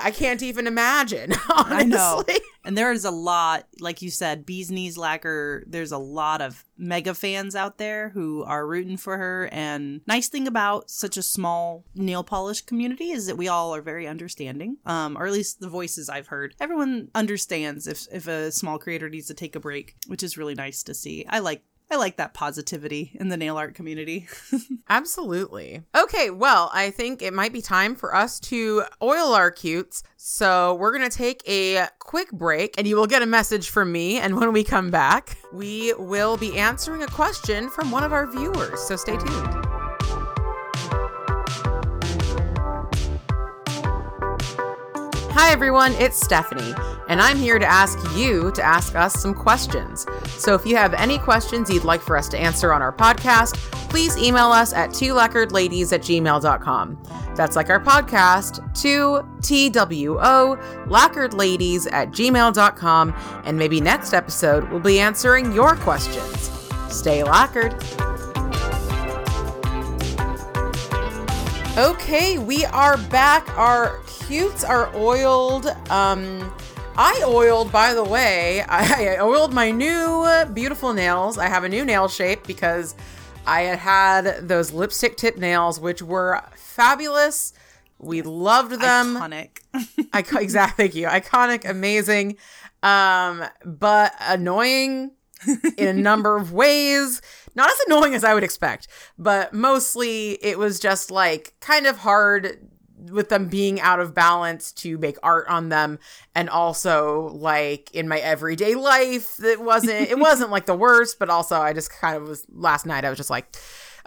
I can't even imagine. Honestly. I know. And there is a lot, like you said, Bees Knees Lacquer, there's a lot of mega fans out there who are rooting for her. And nice thing about such a small nail polish community is that we all are very understanding. Um, or at least the voices I've heard. Everyone understands if if a small creator needs to take a break, which is really nice to see. I like I like that positivity in the nail art community. Absolutely. Okay, well, I think it might be time for us to oil our cutes. So we're going to take a quick break and you will get a message from me. And when we come back, we will be answering a question from one of our viewers. So stay tuned. Hi everyone, it's Stephanie, and I'm here to ask you to ask us some questions. So if you have any questions you'd like for us to answer on our podcast, please email us at two lacqueredladies at gmail.com. That's like our podcast, 2TWO lacqueredladies at gmail.com, and maybe next episode we'll be answering your questions. Stay lacquered. Okay, we are back. Our cutes are oiled. Um, I oiled, by the way, I, I oiled my new beautiful nails. I have a new nail shape because I had had those lipstick tip nails, which were fabulous. We loved them. Iconic. Icon- exactly. Thank you. Iconic, amazing, um, but annoying in a number of ways. Not as annoying as I would expect, but mostly it was just like kind of hard with them being out of balance to make art on them and also like in my everyday life it wasn't it wasn't like the worst but also i just kind of was last night i was just like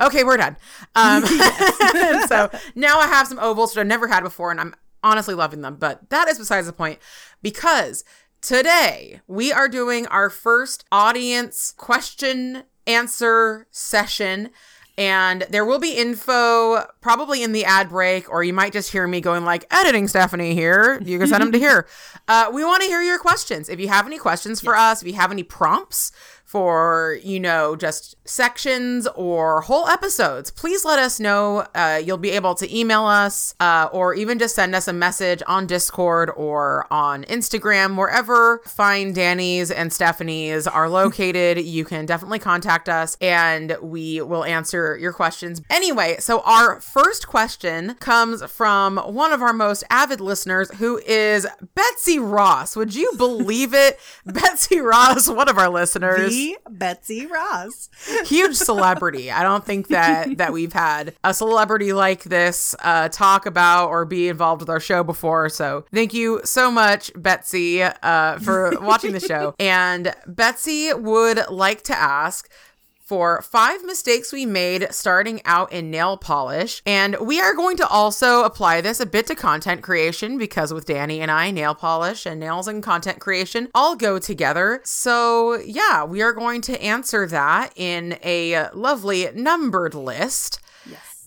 okay we're done. Um so now i have some ovals that i've never had before and i'm honestly loving them but that is besides the point because today we are doing our first audience question answer session and there will be info probably in the ad break or you might just hear me going like editing stephanie here. You can send them to here. Uh, we want to hear your questions. If you have any questions for us if you have any prompts for, you know, just sections or whole episodes, please let us know. Uh, you'll be able to email us uh, or even just send us a message on Discord or on Instagram, wherever Fine Danie's and Stephanie's are located. you can definitely contact us and we will answer your questions. Anyway, so our first question comes from one of our most avid listeners who is Betsy Ross. Would you believe it? Betsy Ross, one of our listeners. The Betsy Ross. Huge celebrity. I don't think that that we've had a celebrity like this uh, talk about or be involved with our show before. So thank you so much, Betsy, uh, for watching the show. And Betsy would like to ask for five mistakes we made starting out in nail polish. And we are going to also apply this a bit to content creation because with Danie and I, nail polish and nails and content creation all go together. So, yeah, we are going to answer that in a lovely numbered list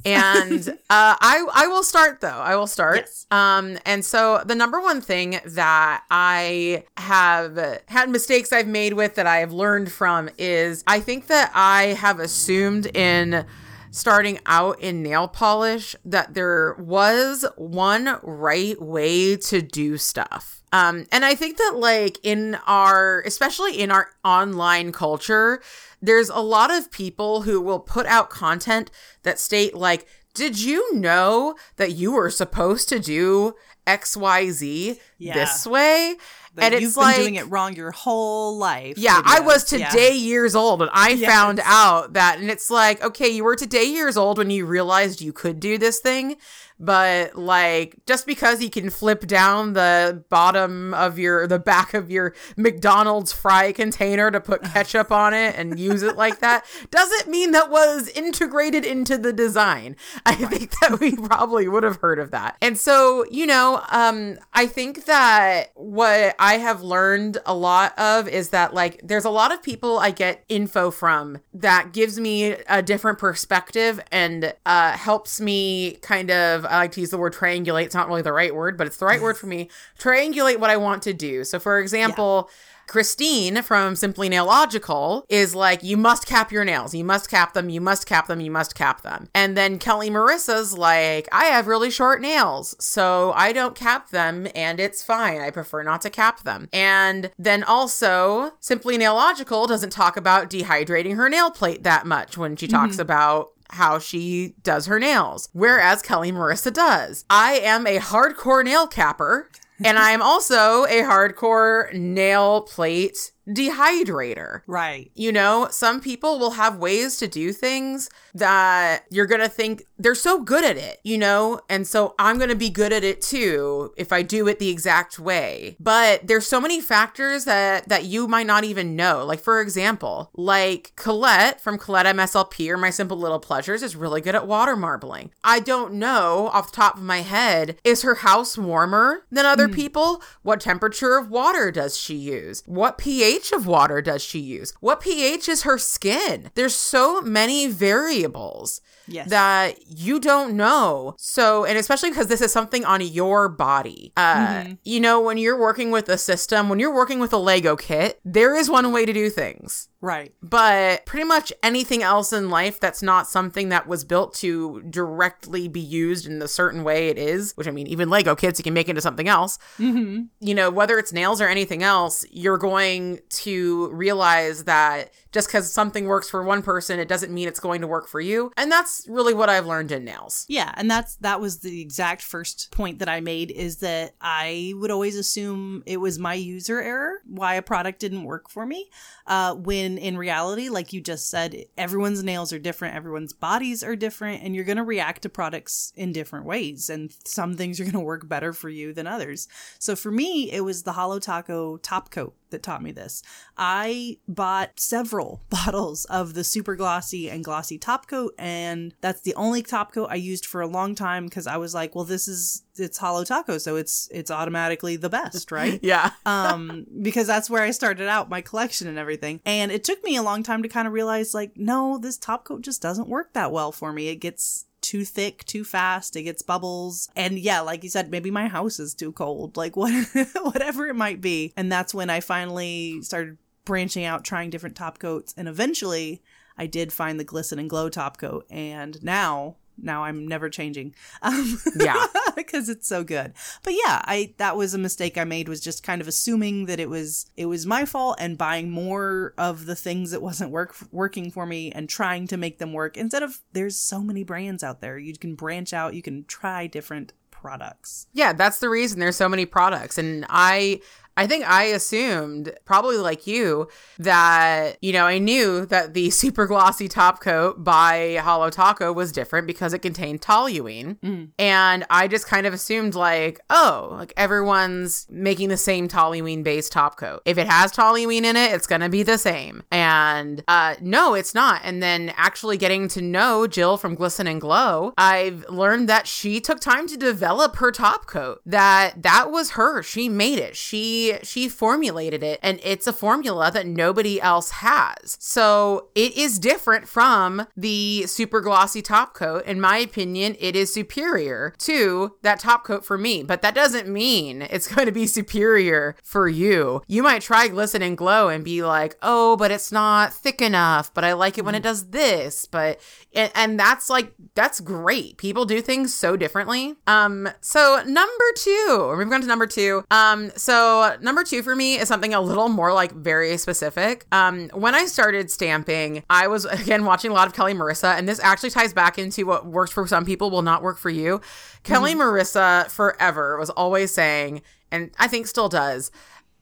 and uh, I I will start though. I will start. Yes. Um, and so the number one thing that I have had mistakes I've made with that I have learned from is I think that I have assumed in starting out in nail polish that there was one right way to do stuff. Um, and I think that like in our, especially in our online culture, there's a lot of people who will put out content that state like did you know that you were supposed to do xyz yeah. this way that and it's like you've been doing it wrong your whole life. Yeah, I was today yeah. years old and I yes. found out that and it's like, okay, you were today years old when you realized you could do this thing, but like just because he can flip down the bottom of your the back of your McDonald's fry container to put ketchup on it and use it like that doesn't mean that was integrated into the design. I right. think that we probably would have heard of that. And so, you know, um I think that what I have learned a lot of is that like there's a lot of people I get info from that gives me a different perspective and uh helps me kind of I like to use the word triangulate. It's not really the right word, but it's the right word for me. Triangulate what I want to do. So, for example, yeah. Christine from Simply Nailogical is like, you must cap your nails. You must cap them. You must cap them. You must cap them. And then Kelli Marissa's like, I have really short nails, so I don't cap them and it's fine. I prefer not to cap them. And then also, Simply Nailogical doesn't talk about dehydrating her nail plate that much when she talks mm-hmm. about how she does her nails, whereas Kelli Marissa does. I am a hardcore nail capper, and I am also a hardcore nail plate dehydrator. Right. You know, some people will have ways to do things that you're going to think they're so good at it, you know? And so I'm going to be good at it too if I do it the exact way. But there's so many factors that that you might not even know. Like for example, like Colette from Colette MSLP or My Simple Little Pleasures is really good at water marbling. I don't know off the top of my head, is her house warmer than other mm. people? What temperature of water does she use? What pH pH of water does she use? What pH is her skin? There's so many variables yes. that you don't know. So, and especially because this is something on your body. Uh, mm-hmm. You know, when you're working with a system, when you're working with a Lego kit, there is one way to do things. Right. But pretty much anything else in life that's not something that was built to directly be used in the certain way it is, which I mean, even Lego kits, you can make into something else. Mm-hmm. You know, whether it's nails or anything else, you're going to realize that just because something works for one person, it doesn't mean it's going to work for you. And that's really what I've learned in nails. Yeah. And that's, that was the exact first point that I made is that I would always assume it was my user error, why a product didn't work for me. Uh, when in reality, like you just said, everyone's nails are different, everyone's bodies are different, and you're going to react to products in different ways. And some things are going to work better for you than others. So for me, it was the Holo Taco top coat that taught me this. I bought several bottles of the super glossy and glossy top coat, and that's the only top coat I used for a long time because I was like, well, this is it's Holo Taco, so it's it's automatically the best, right? yeah. um, because that's where I started out my collection and everything. And it took me a long time to kind of realize, like, no, this top coat just doesn't work that well for me. It gets too thick too fast it gets bubbles. And yeah like you said maybe my house is too cold like what whatever it might be. And that's when i finally started branching out trying different top coats. And eventually i did find the glisten and glow top coat. And now now I'm never changing. Um, Yeah. because it's so good. But yeah, I that was a mistake I made was just kind of assuming that it was it was my fault and buying more of the things that wasn't work working for me and trying to make them work instead of there's so many brands out there. You can branch out, you can try different products. Yeah, that's the reason there's so many products. And I I think I assumed, probably like you, that, you know, I knew that the super glossy top coat by Holo Taco was different because it contained toluene. Mm. And I just kind of assumed, like, oh, like everyone's making the same toluene based top coat. If it has toluene in it, it's going to be the same. And uh, no, it's not. And then actually getting to know Jill from Glisten and Glow, I've learned that she took time to develop her top coat, that that was her. She made it. She she formulated it and it's a formula that nobody else has. So it is different from the super glossy top coat. In my opinion, it is superior to that top coat for me, but that doesn't mean it's going to be superior for you. You might try Glisten and Glow and be like, oh, but it's not thick enough, but I like it when it does this, but and, and that's like that's great. People do things so differently. Um, so number two, we've gone to number two. Um, so number two for me is something a little more like very specific. Um, when I started stamping, I was again watching a lot of Kelli Marissa, and this actually ties back into what works for some people will not work for you. Kelli Marissa forever was always saying, and I think still does,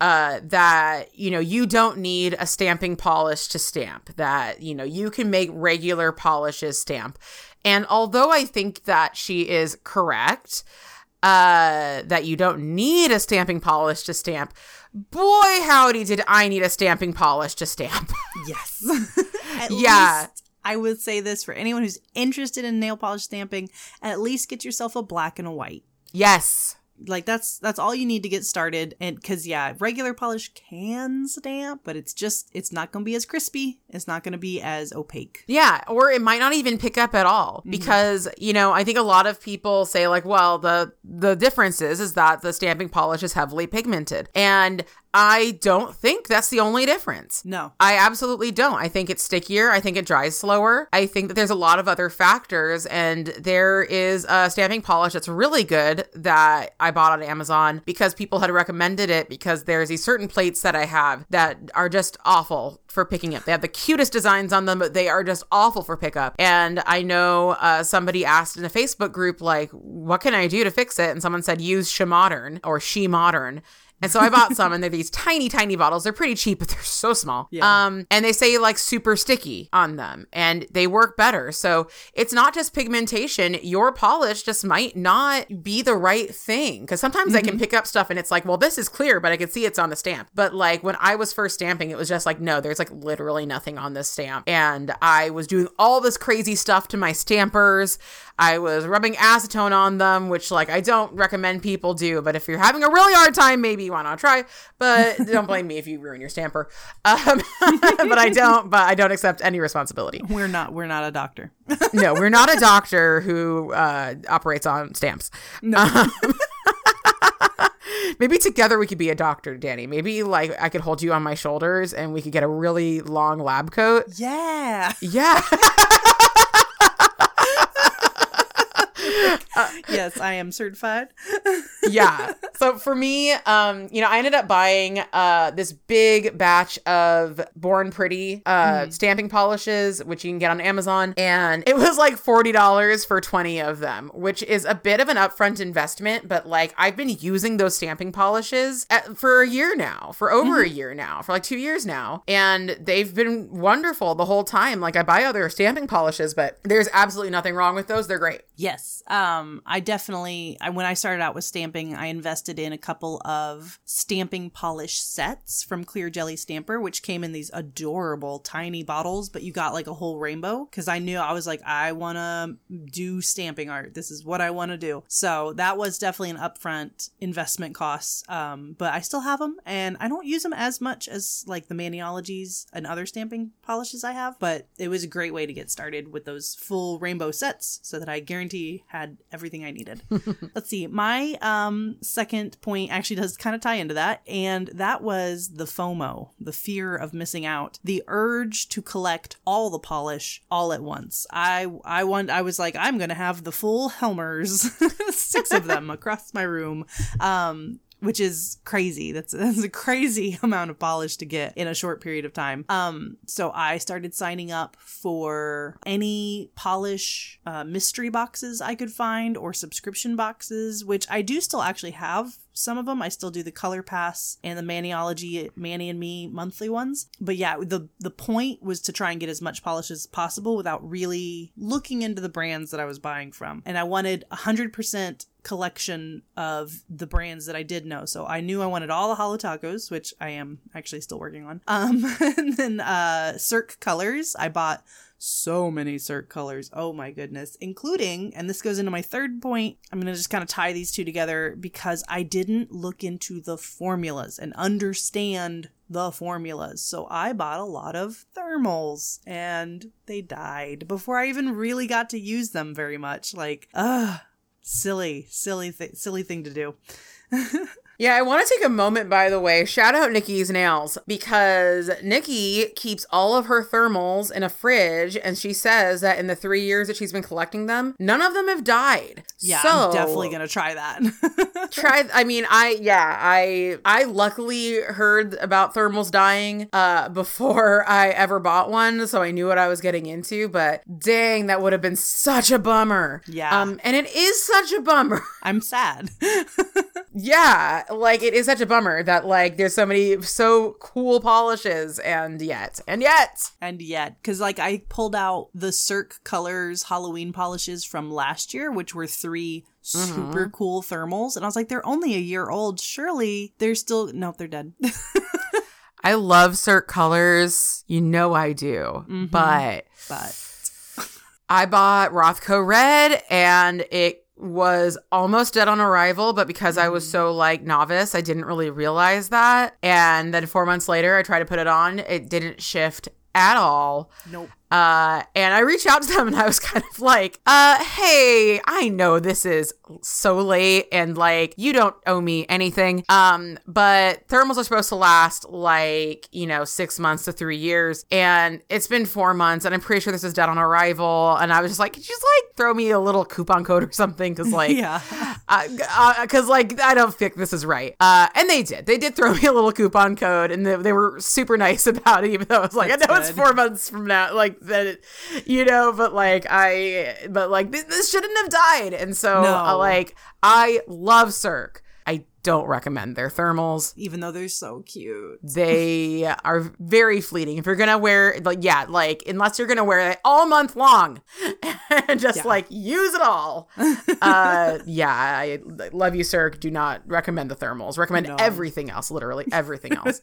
uh, that you know you don't need a stamping polish to stamp that you know you can make regular polishes stamp and although i think that she is correct uh, that you don't need a stamping polish to stamp boy howdy did i need a stamping polish to stamp Yes. At Yeah. least I would say this for anyone who's interested in nail polish stamping, at least get yourself a black and a white. yes like that's that's all you need to get started. And because yeah regular polish can stamp but it's just it's not gonna be as crispy. It's not gonna be as opaque. Yeah, or it might not even pick up at all. Mm-hmm. Because, you know, I think a lot of people say like, well, the the difference is is that the stamping polish is heavily pigmented. And I don't think that's the only difference. no I absolutely don't. I think it's stickier. I think it dries slower. I think that there's a lot of other factors, and there is a stamping polish that's really good that I bought on Amazon because people had recommended it because there's these certain plates that I have that are just awful for picking up. They have the cutest designs on them, but they are just awful for pickup. And I know uh, somebody asked in a Facebook group, like, what can I do to fix it? And someone said, use She Modern or She Modern. And so I bought some and they're these tiny, tiny bottles. They're pretty cheap, but they're so small. Yeah. Um, and they say like super sticky on them and they work better. So it's not just pigmentation. Your polish just might not be the right thing. Cause sometimes I can pick up stuff and it's like, well, this is clear, but I can see it's on the stamp. But like when I was first stamping, it was just like, no, there's like literally nothing on this stamp. And I was doing all this crazy stuff to my stampers. I was rubbing acetone on them, which like I don't recommend people do, but if you're having a really hard time, maybe you want to try. But don't blame me if you ruin your stamper. Um, but I don't. But I don't accept any responsibility. we're not we're not a doctor No, we're not a doctor who uh, operates on stamps. Um, maybe together we could be a doctor, Danie. Maybe like I could hold you on my shoulders and we could get a really long lab coat. yeah Yeah. yes i am certified yeah. So for me, um, you know, I ended up buying uh this big batch of Born Pretty uh stamping polishes, which you can get on Amazon, and it was like forty dollars for twenty of them, which is a bit of an upfront investment. But like, I've been using those stamping polishes at, for a year now, for over a year now, for like two years now, and they've been wonderful the whole time. Like, I buy other stamping polishes, but there's absolutely nothing wrong with those. They're great. yes um um, I definitely, I, when I started out with stamping, I invested in a couple of stamping polish sets from Clear Jelly Stamper, which came in these adorable tiny bottles, but you got like a whole rainbow because I knew I was like, I want to do stamping art. This is what I want to do. So that was definitely an upfront investment cost. Um, but I still have them and I don't use them as much as like the Maniologies and other stamping polishes I have, but it was a great way to get started with those full rainbow sets so that I guarantee had everything I needed. Let's see. My um, second point actually does kind of tie into that, and that was the FOMO, the fear of missing out, the urge to collect all the polish all at once. I I want I was like I'm gonna have the full Helmers, six of them across my room. Um, which is crazy. That's that's a crazy amount of polish to get in a short period of time. Um, so I started signing up for any polish uh, mystery boxes I could find or subscription boxes, which I do still actually have some of them. I still do the Color Pass and the Maniology Manny and Me monthly ones. But yeah, the the point was to try and get as much polish as possible without really looking into the brands that I was buying from. And I wanted 100% collection of the brands that I did know. So I knew I wanted all the Holo Tacos, which I am actually still working on. Um and then uh Cirque Colors. I bought so many Cirque colors. Oh my goodness. Including, and this goes into my third point, I'm going to just kind of tie these two together because I didn't look into the formulas and understand the formulas. So I bought a lot of thermals and they died before I even really got to use them very much. Like, ugh, silly, silly, th- silly thing to do. Yeah, I want to take a moment, by the way. Shout out Nikki's Nails because Nikki keeps all of her thermals in a fridge, and she says that in the three years that she's been collecting them, none of them have died. Yeah, so, I'm definitely gonna try that. try. I mean, I yeah, I I luckily heard about thermals dying uh before I ever bought one, so I knew what I was getting into. But dang, that would have been such a bummer. Yeah, um, and it is such a bummer. I'm sad. yeah like it is such a bummer that like there's so many so cool polishes and yet and yet. And yet because like i pulled out the cirque colors halloween polishes from last year which were three super mm-hmm. cool thermals and i was like they're only a year old. Surely they're still no, they're dead. I love cirque colors. You know i do. Mm-hmm. but but I bought Rothko Red and it was almost dead on arrival, but because I was mm-hmm. so like novice, I didn't really realize that. And then four months later, I tried to put it on. It didn't shift at all. Nope. Uh, and I reached out to them and I was kind of like, uh, hey, I know this is so late and like you don't owe me anything. Um, but thermals are supposed to last like, you know, six months to three years. And it's been four months and I'm pretty sure this is dead on arrival. And I was just like, could you just like throw me a little coupon code or something? Cause like, yeah, uh, uh, cause like I don't think this is right. Uh, and they did. They did throw me a little coupon code and they, they were super nice about it, even though I was like, That's I know good. it's four months from now. Like, that it, you know but like i but like this, this shouldn't have died. And so no. uh, like i love cirque. I don't recommend their thermals. Even though they're so cute. They are very fleeting. If you're gonna wear like yeah like unless you're gonna wear it all month long and just yeah. like use it all. Uh yeah i love you cirque. Do not recommend the thermals. Recommend no. everything else literally everything else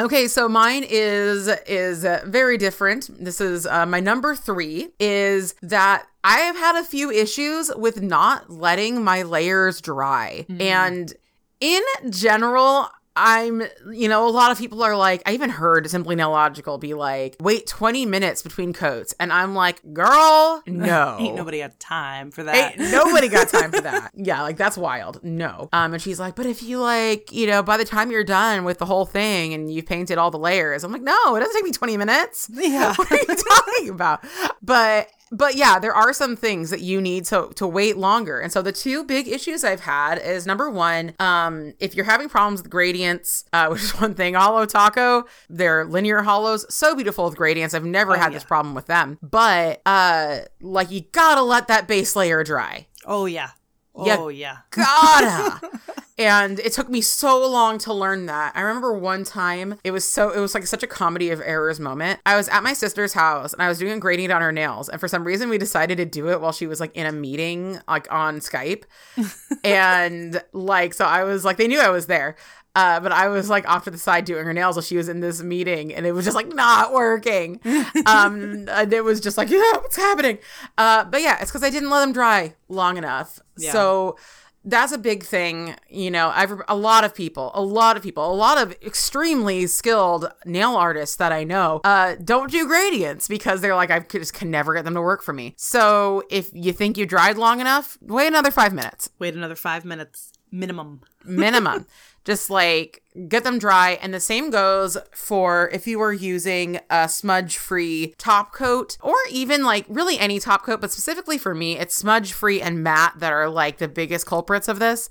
Okay, so mine is is very different. This is uh, my number 3 is that I have had a few issues with not letting my layers dry. Mm-hmm. And in general, I'm, you know, a lot of people are like, I even heard Simply Nailogical be like, wait 20 minutes between coats. And I'm like, girl, no. Ain't nobody got time for that. Ain't nobody got time for that. Yeah, like that's wild. No. Um, and she's like, but if you like, you know, by the time you're done with the whole thing and you've painted all the layers, I'm like, no, it doesn't take me 20 minutes. Yeah. What are you talking about? But but yeah, there are some things that you need to to wait longer. And so the two big issues I've had is number one, um, if you're having problems with gradients, uh, which is one thing, Holo Taco, they're linear holos, so beautiful with gradients. I've never oh, had yeah. this problem with them. But uh, like you gotta let that base layer dry. Oh yeah. You oh yeah. Gotta. And it took me so long to learn that. I remember one time it was so it was like such a comedy of errors moment. I was at my sister's house and I was doing a gradient on her nails, and for some reason we decided to do it while she was like in a meeting, like on Skype. and like so I was like they knew I was there. Uh, but I was like off to the side doing her nails while she was in this meeting, and it was just like not working. um, and it was just like, yeah, what's happening? Uh, but yeah, it's because I didn't let them dry long enough. Yeah. So that's a big thing. You know, I've a lot of people, a lot of people, a lot of extremely skilled nail artists that I know uh, don't do gradients because they're like, I just can never get them to work for me. So if you think you dried long enough, wait another five minutes Wait another five minutes minimum. minimum. Just like get them dry. And the same goes for if you are using a smudge free top coat or even like really any top coat, but specifically for me, it's smudge free and matte that are like the biggest culprits of this,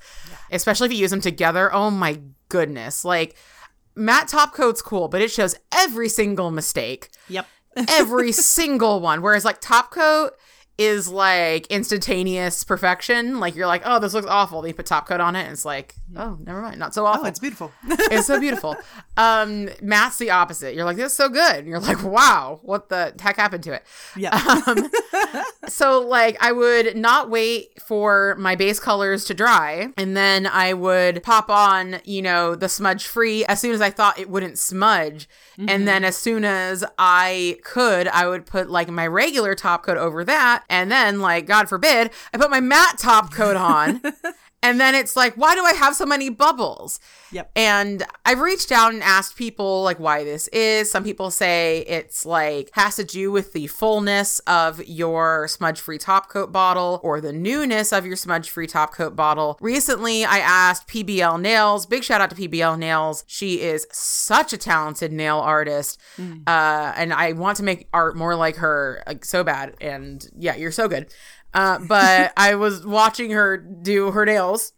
especially if you use them together. Oh my goodness. Like matte top coat's cool, but it shows every single mistake Yep. every single one. Whereas like top coat is like instantaneous perfection. Like you're like, oh, this looks awful. Then you put top coat on it, and it's like, oh, never mind, not so awful. Oh, it's beautiful. it's so beautiful. Um, mattes the opposite. You're like, this is so good. And you're like, wow, what the heck happened to it? yeah. Um, so like I would not wait for my base colors to dry and then I would pop on, you know, the smudge free as soon as I thought it wouldn't smudge. And then as soon as I could, I would put like my regular top coat over that. And then like God forbid, I put my matte top coat on. And then it's like, why do I have so many bubbles? Yep. And I've reached out and asked people like why this is. Some people say it's like has to do with the fullness of your smudge free top coat bottle or the newness of your smudge free top coat bottle. Recently, I asked PBL Nails. Big shout out to PBL Nails. She is such a talented nail artist. Uh, and I want to make art more like her like so bad. And yeah, you're so good. Uh, but I was watching her do her nails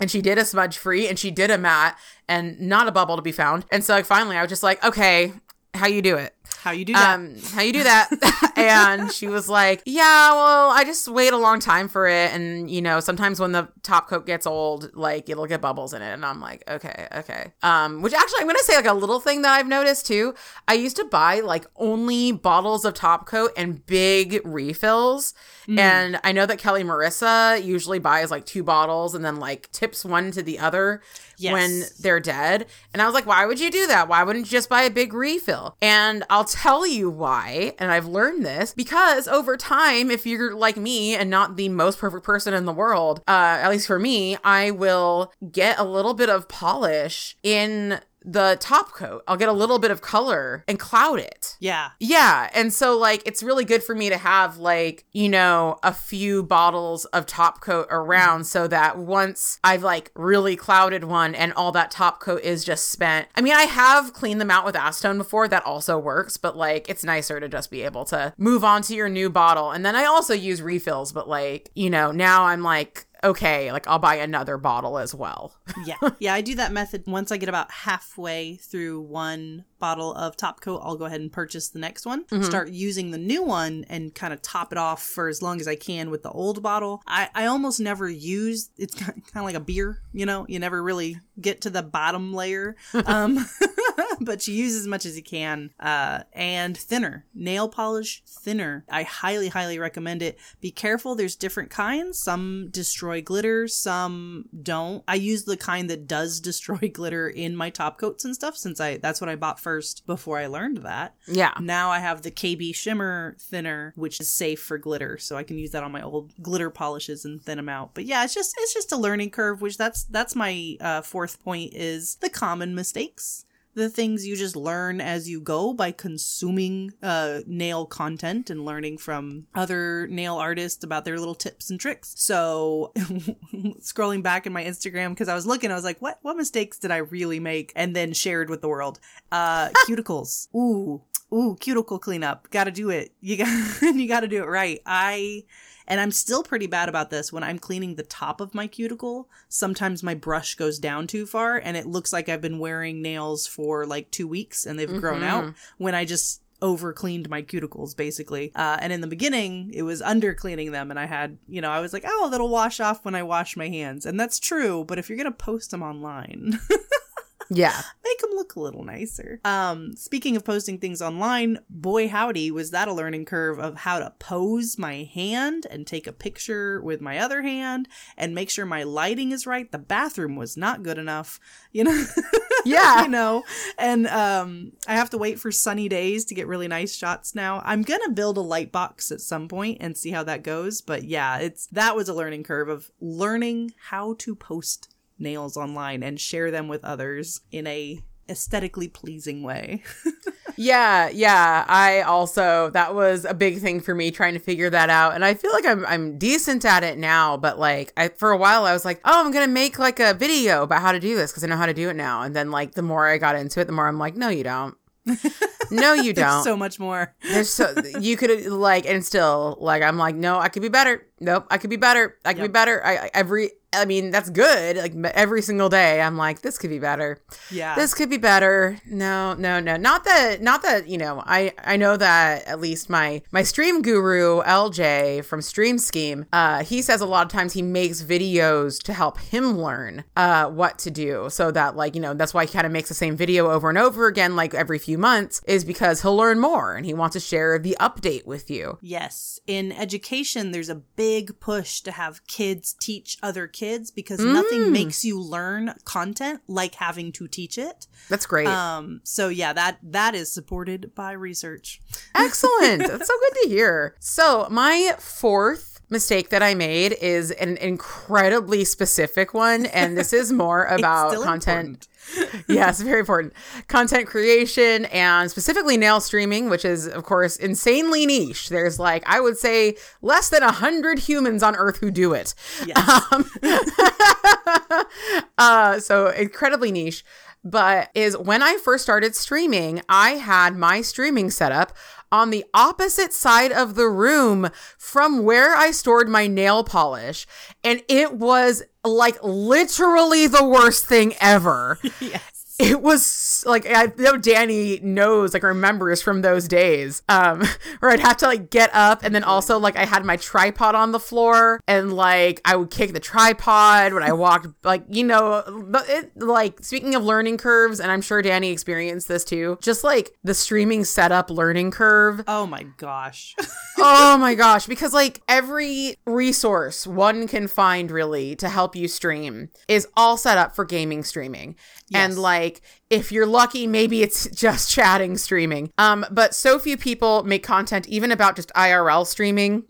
and she did a smudge free and she did a matte and not a bubble to be found. And so like finally I was just like, okay, how you do it? How you do that? Um, how you do that? and she was like, yeah, well, I just wait a long time for it. And, you know, sometimes when the top coat gets old, like it'll get bubbles in it. And I'm like, okay, okay. Um, which actually, I'm going to say like a little thing that I've noticed too. I used to buy like only bottles of top coat and big refills. And I know that Kelli Marissa usually buys like two bottles and then like tips one to the other Yes. when they're dead. And I was like, why would you do that? Why wouldn't you just buy a big refill? And I'll tell you why. And I've learned this because over time, if you're like me and not the most perfect person in the world, uh, at least for me, I will get a little bit of polish in the top coat. I'll get a little bit of color and cloud it. yeah. Yeah. And so, like, it's really good for me to have, like, you know, a few bottles of top coat around so that once I've, like, really clouded one and all that top coat is just spent. I mean, I have cleaned them out with acetone before. That also works, but, like, it's nicer to just be able to move on to your new bottle. And then I also use refills, but, like, you know, now I'm like, okay, like, I'll buy another bottle as well. yeah. Yeah i do that method. Once i get about halfway through one bottle of top coat i'll go ahead and purchase the next one. Start using the new one and kind of top it off for as long as i can with the old bottle. I, I almost never use it's kind of like a beer you know? You never really get to the bottom layer. Um, but you use as much as you can uh, and thinner nail polish thinner. I highly highly recommend it. Be careful there's different kinds. Some destroy glitter some don't. I use the kind that does destroy glitter in my top coats and stuff since i that's what i bought first before i learned that. Yeah. now i have the kb shimmer thinner which is safe for glitter so i can use that on my old glitter polishes and thin them out. But yeah it's just it's just a learning curve which that's that's my uh, fourth point is the common mistakes the things you just learn as you go by consuming uh, nail content and learning from other nail artists about their little tips and tricks. So, scrolling back in my Instagram because I was looking, I was like, "What what mistakes did I really make?" And then shared with the world. Uh, cuticles. Ooh, ooh, cuticle cleanup. Got to do it. You got you got to do it right. I and I'm still pretty bad about this when I'm cleaning the top of my cuticle. Sometimes my brush goes down too far and it looks like I've been wearing nails for like 2 weeks and they've grown out when I just over cleaned my cuticles basically. Uh, and in the beginning, it was under cleaning them, and I had, you know, I was like, oh, that'll wash off when I wash my hands, and that's true. But if you're gonna post them online. Yeah. make them look a little nicer. Um, speaking of posting things online, boy howdy, was that a learning curve of how to pose my hand and take a picture with my other hand and make sure my lighting is right. The bathroom was not good enough, you know. Yeah. you know, and um, I have to wait for sunny days to get really nice shots now. I'm gonna build a light box at some point and see how that goes. But yeah, it's that was a learning curve of learning how to post nails online and share them with others in a aesthetically pleasing way. Yeah, yeah. I also that was a big thing for me trying to figure that out. And I feel like I'm I'm decent at it now, but like I for a while I was like, "Oh, I'm going to make like a video about how to do this because I know how to do it now." And then like the more I got into it, the more I'm like, "No, you don't." no, you don't. so much more. There's so you could like and still like I'm like, "No, I could be better." Nope, I could be better. I could Yep. be better. I, I every I mean, that's good. Like every single day I'm like, "This could be better." Yeah. this could be better no no no not that not that you know i i know that at least my my stream guru lj from stream scheme uh he says a lot of times he makes videos to help him learn uh what to do so that like you know that's why he kind of makes the same video over and over again like every few months is because he'll learn more and he wants to share the update with you Yes. In education, there's a big push to have kids teach other kids because Mm. nothing makes you learn content like having to teach it. that's great Um, so yeah, that that is supported by research. Excellent. That's so good to hear. So, my fourth mistake that I made is an incredibly specific one. And this is more about content. yes, very important. Content creation and specifically nail streaming, which is, of course, insanely niche. There's like, I would say, less than a hundred humans on Earth who do it. Yes. Um, uh, so incredibly niche. But is when I first started streaming, I had my streaming setup on the opposite side of the room from where I stored my nail polish. And it was like literally the worst thing ever. yes. It was like I know Danie knows, like remembers from those days, um, where I'd have to like get up, and then also like I had my tripod on the floor, and like I would kick the tripod when I walked, like you know, but it like speaking of learning curves, and I'm sure Danie experienced this too. Just like the streaming setup learning curve, Oh my gosh. oh my gosh because like every resource one can find really to help you stream is all set up for gaming streaming and like if you're lucky maybe it's just chatting streaming. Um but so few people make content even about just irl streaming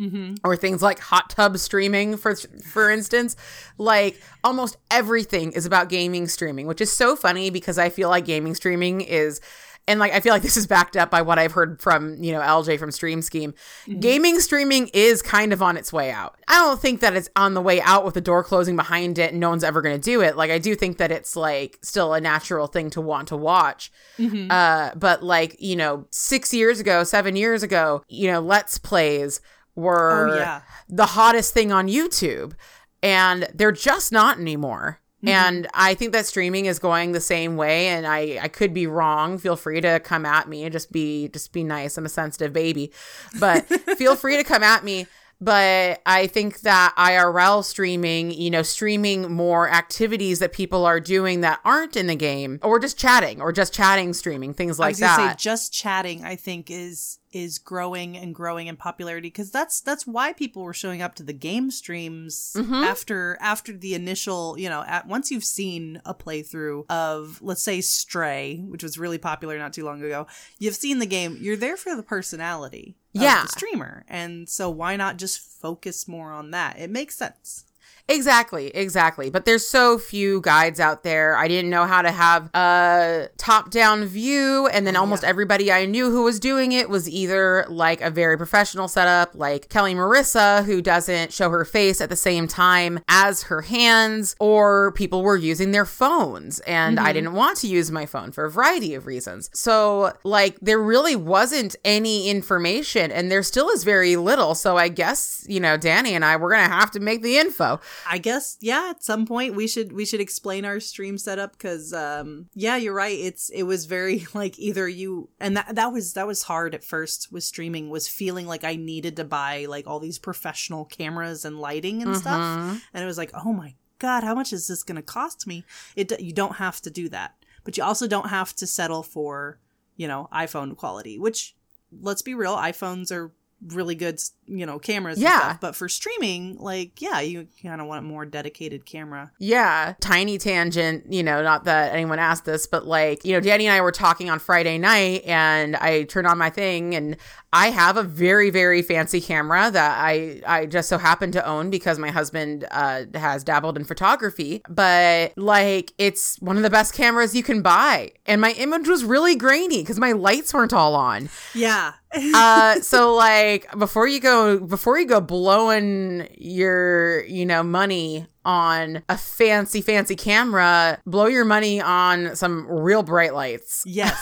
or things like hot tub streaming for for instance. Like almost everything is about gaming streaming which is so funny because i feel like gaming streaming is and like I feel like this is backed up by what I've heard from you know LJ from Stream Scheme. Gaming streaming is kind of on its way out. I don't think that it's on the way out with the door closing behind it and no one's ever going to do it. Like I do think that it's like still a natural thing to want to watch. Uh, but like you know, six years ago, seven years ago, you know, Let's Plays were Oh, yeah. the hottest thing on YouTube, and they're just not anymore. Mm-hmm. And I think that streaming is going the same way, and I I could be wrong. Feel free to come at me and just be just be nice. I'm a sensitive baby, but feel free to come at me. But I think that IRL streaming, you know, streaming more activities that people are doing that aren't in the game, or just chatting, or just chatting streaming, things I like that. say just chatting. I think is is growing and growing in popularity because that's that's why people were showing up to the game streams Mm-hmm. after after the initial you know at once you've seen a playthrough of let's say Stray, which was really popular not too long ago. You've seen the game. You're there for the personality. Of Yeah. the streamer, and so why not just focus more on that? It makes sense. Exactly, exactly. But there's so few guides out there. I didn't know how to have a top down view. And then oh, almost everybody I knew who was doing it was either like a very professional setup, like Kelli Marissa, who doesn't show her face at the same time as her hands, or people were using their phones. And I mm-hmm. didn't want to use my phone for a variety of reasons. So, like, there really wasn't any information, and there still is very little. So, I guess, you know, Danie and I, we're going to have to make the info. I guess yeah, at some point we should we should explain our stream setup because um yeah, you're right. It's it was very like either you and that that was that was hard at first with streaming was feeling like I needed to buy like all these professional cameras and lighting and stuff, Mhm. and it was like oh my god, how much is this going to cost me? It you don't have to do that, but you also don't have to settle for you know iPhone quality, which let's be real, iPhones are really good you know cameras and Yeah. stuff but for streaming like yeah you kind of want a more dedicated camera Yeah, tiny tangent, you know, not that anyone asked this, but like, you know, Danie and I were talking on Friday night and I turned on my thing and I have a very, very fancy camera that I I just so happen to own because my husband uh, has dabbled in photography. But like, it's one of the best cameras you can buy, and my image was really grainy because my lights weren't all on. yeah Uh, so like before you go before you go blowing your you know money on a fancy fancy camera, blow your money on some real bright lights. yes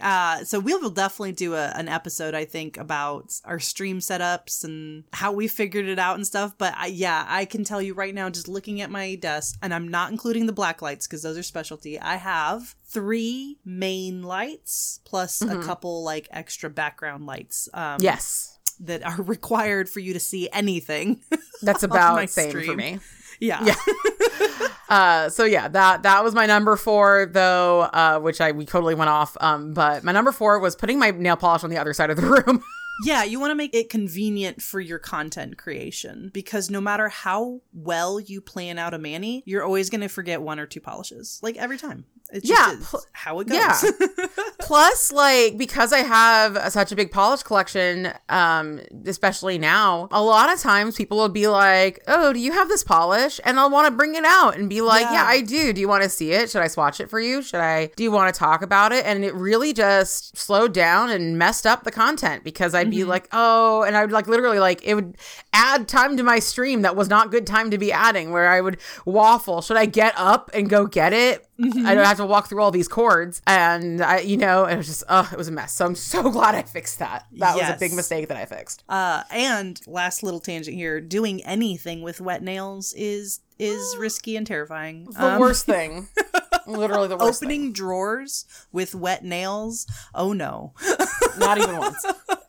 uh so we will definitely do a, an episode i think about our stream setups and how we figured it out and stuff but I, yeah i can tell you right now just looking at my desk and i'm not including the black lights because those are specialty i have three main lights plus a couple like extra background lights um Yes. that are required for you to see anything That's about same for stream. me. Yeah Yeah. Uh, so yeah, that that was my number four though, uh, which I we totally went off. Um, but my number four was putting my nail polish on the other side of the room. Yeah, you want to make it convenient for your content creation because no matter how well you plan out a mani, you're always going to forget one or two polishes. Like every time. It's just Yeah, pl- how it goes. yeah. Plus, like because I have a- such a big polish collection, um, especially now, a lot of times people will be like, "Oh, do you have this polish?" And I'll want to bring it out and be like, Yeah. "Yeah, I do. Do you want to see it? Should I swatch it for you? Should I? Do you want to talk about it?" And it really just slowed down and messed up the content because I'd be like, "Oh," and I would like literally like it would add time to my stream that was not good time to be adding, where I would waffle. Should I get up and go get it? I don't have to walk through all these cords, and I, you know, it was just, oh, it was a mess. So I'm so glad I fixed that. That was a big mistake that I fixed. Uh, and last little tangent here, doing anything with wet nails is is risky and terrifying. The Um, worst thing, literally the worst. Opening drawers with wet nails. Oh no. not even once,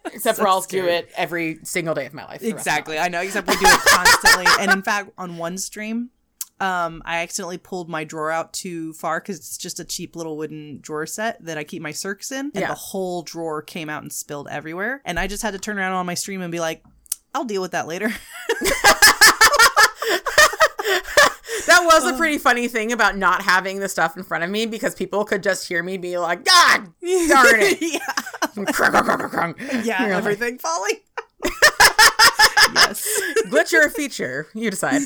except So for I'll scary. do it every single day of my life. for the rest of my Exactly. life. I know. Except we do it constantly. and in fact, on one stream, um, I accidentally pulled my drawer out too far because it's just a cheap little wooden drawer set that I keep my Cirques in, and Yeah. the whole drawer came out and spilled everywhere. And I just had to turn around on my stream and be like, "I'll deal with that later." That was a pretty funny thing about not having the stuff in front of me because people could just hear me be like, God darn it. yeah. Crunk, crunk, crunk, crunk, crunk. Yeah. Like, Everything falling. yes. Glitch or a feature? You decide.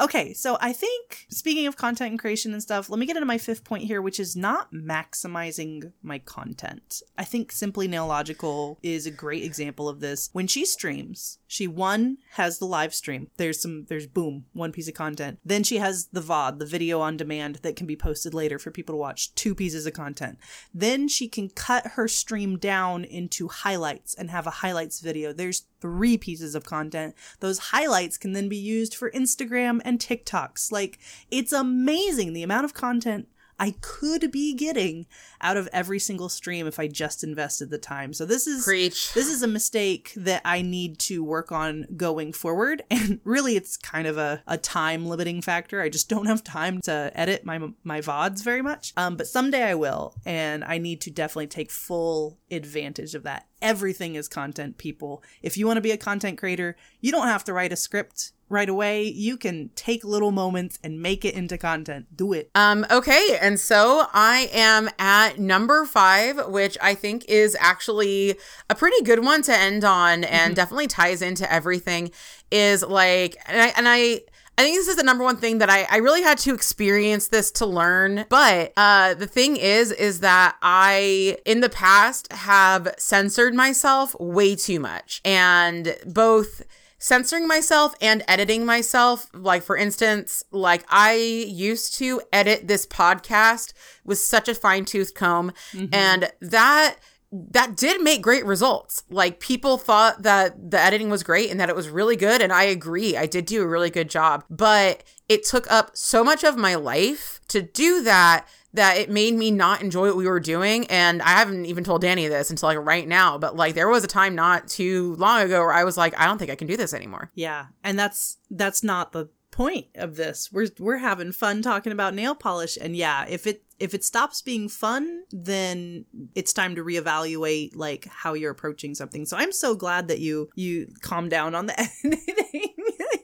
Okay, so I think speaking of content and creation and stuff, let me get into my fifth point here, which is not maximizing my content. I think Simply Nailogical is a great example of this. When she streams, she one has the live stream. There's some there's boom, one piece of content. Then she has the VOD, the video on demand that can be posted later for people to watch, two pieces of content. Then she can cut her stream down into highlights and have a highlights video. There's three pieces of content. Those highlights can then be used for Instagram and TikToks. Like, it's amazing the amount of content I could be getting out of every single stream if I just invested the time. So this is Preach. this is a mistake that I need to work on going forward. And really, it's kind of a, a time limiting factor. I just don't have time to edit my my VODs very much. Um, but someday I will. And I need to definitely take full advantage of that. Everything is content, people. If you want to be a content creator, you don't have to write a script right away. You can take little moments and make it into content. Do it. Um, okay, and so I am at number five, which I think is actually a pretty good one to end on and definitely ties into everything. Is like, and I, and I, I think this is the number one thing that I, I really had to experience this to learn. But uh, the thing is, is that I, in the past, have censored myself way too much. And both censoring myself and editing myself like for instance like i used to edit this podcast with such a fine-tooth comb mm-hmm. and that that did make great results. Like people thought that the editing was great and that it was really good. And I agree. I did do a really good job. But it took up so much of my life to do that that it made me not enjoy what we were doing. And I haven't even told Danie this until like right now, but like there was a time not too long ago where I was like, I don't think I can do this anymore. Yeah. And that's that's not the point of this. We're we're having fun talking about nail polish and yeah, if it if it stops being fun, then it's time to reevaluate like how you're approaching something. So I'm so glad that you you calm down on the editing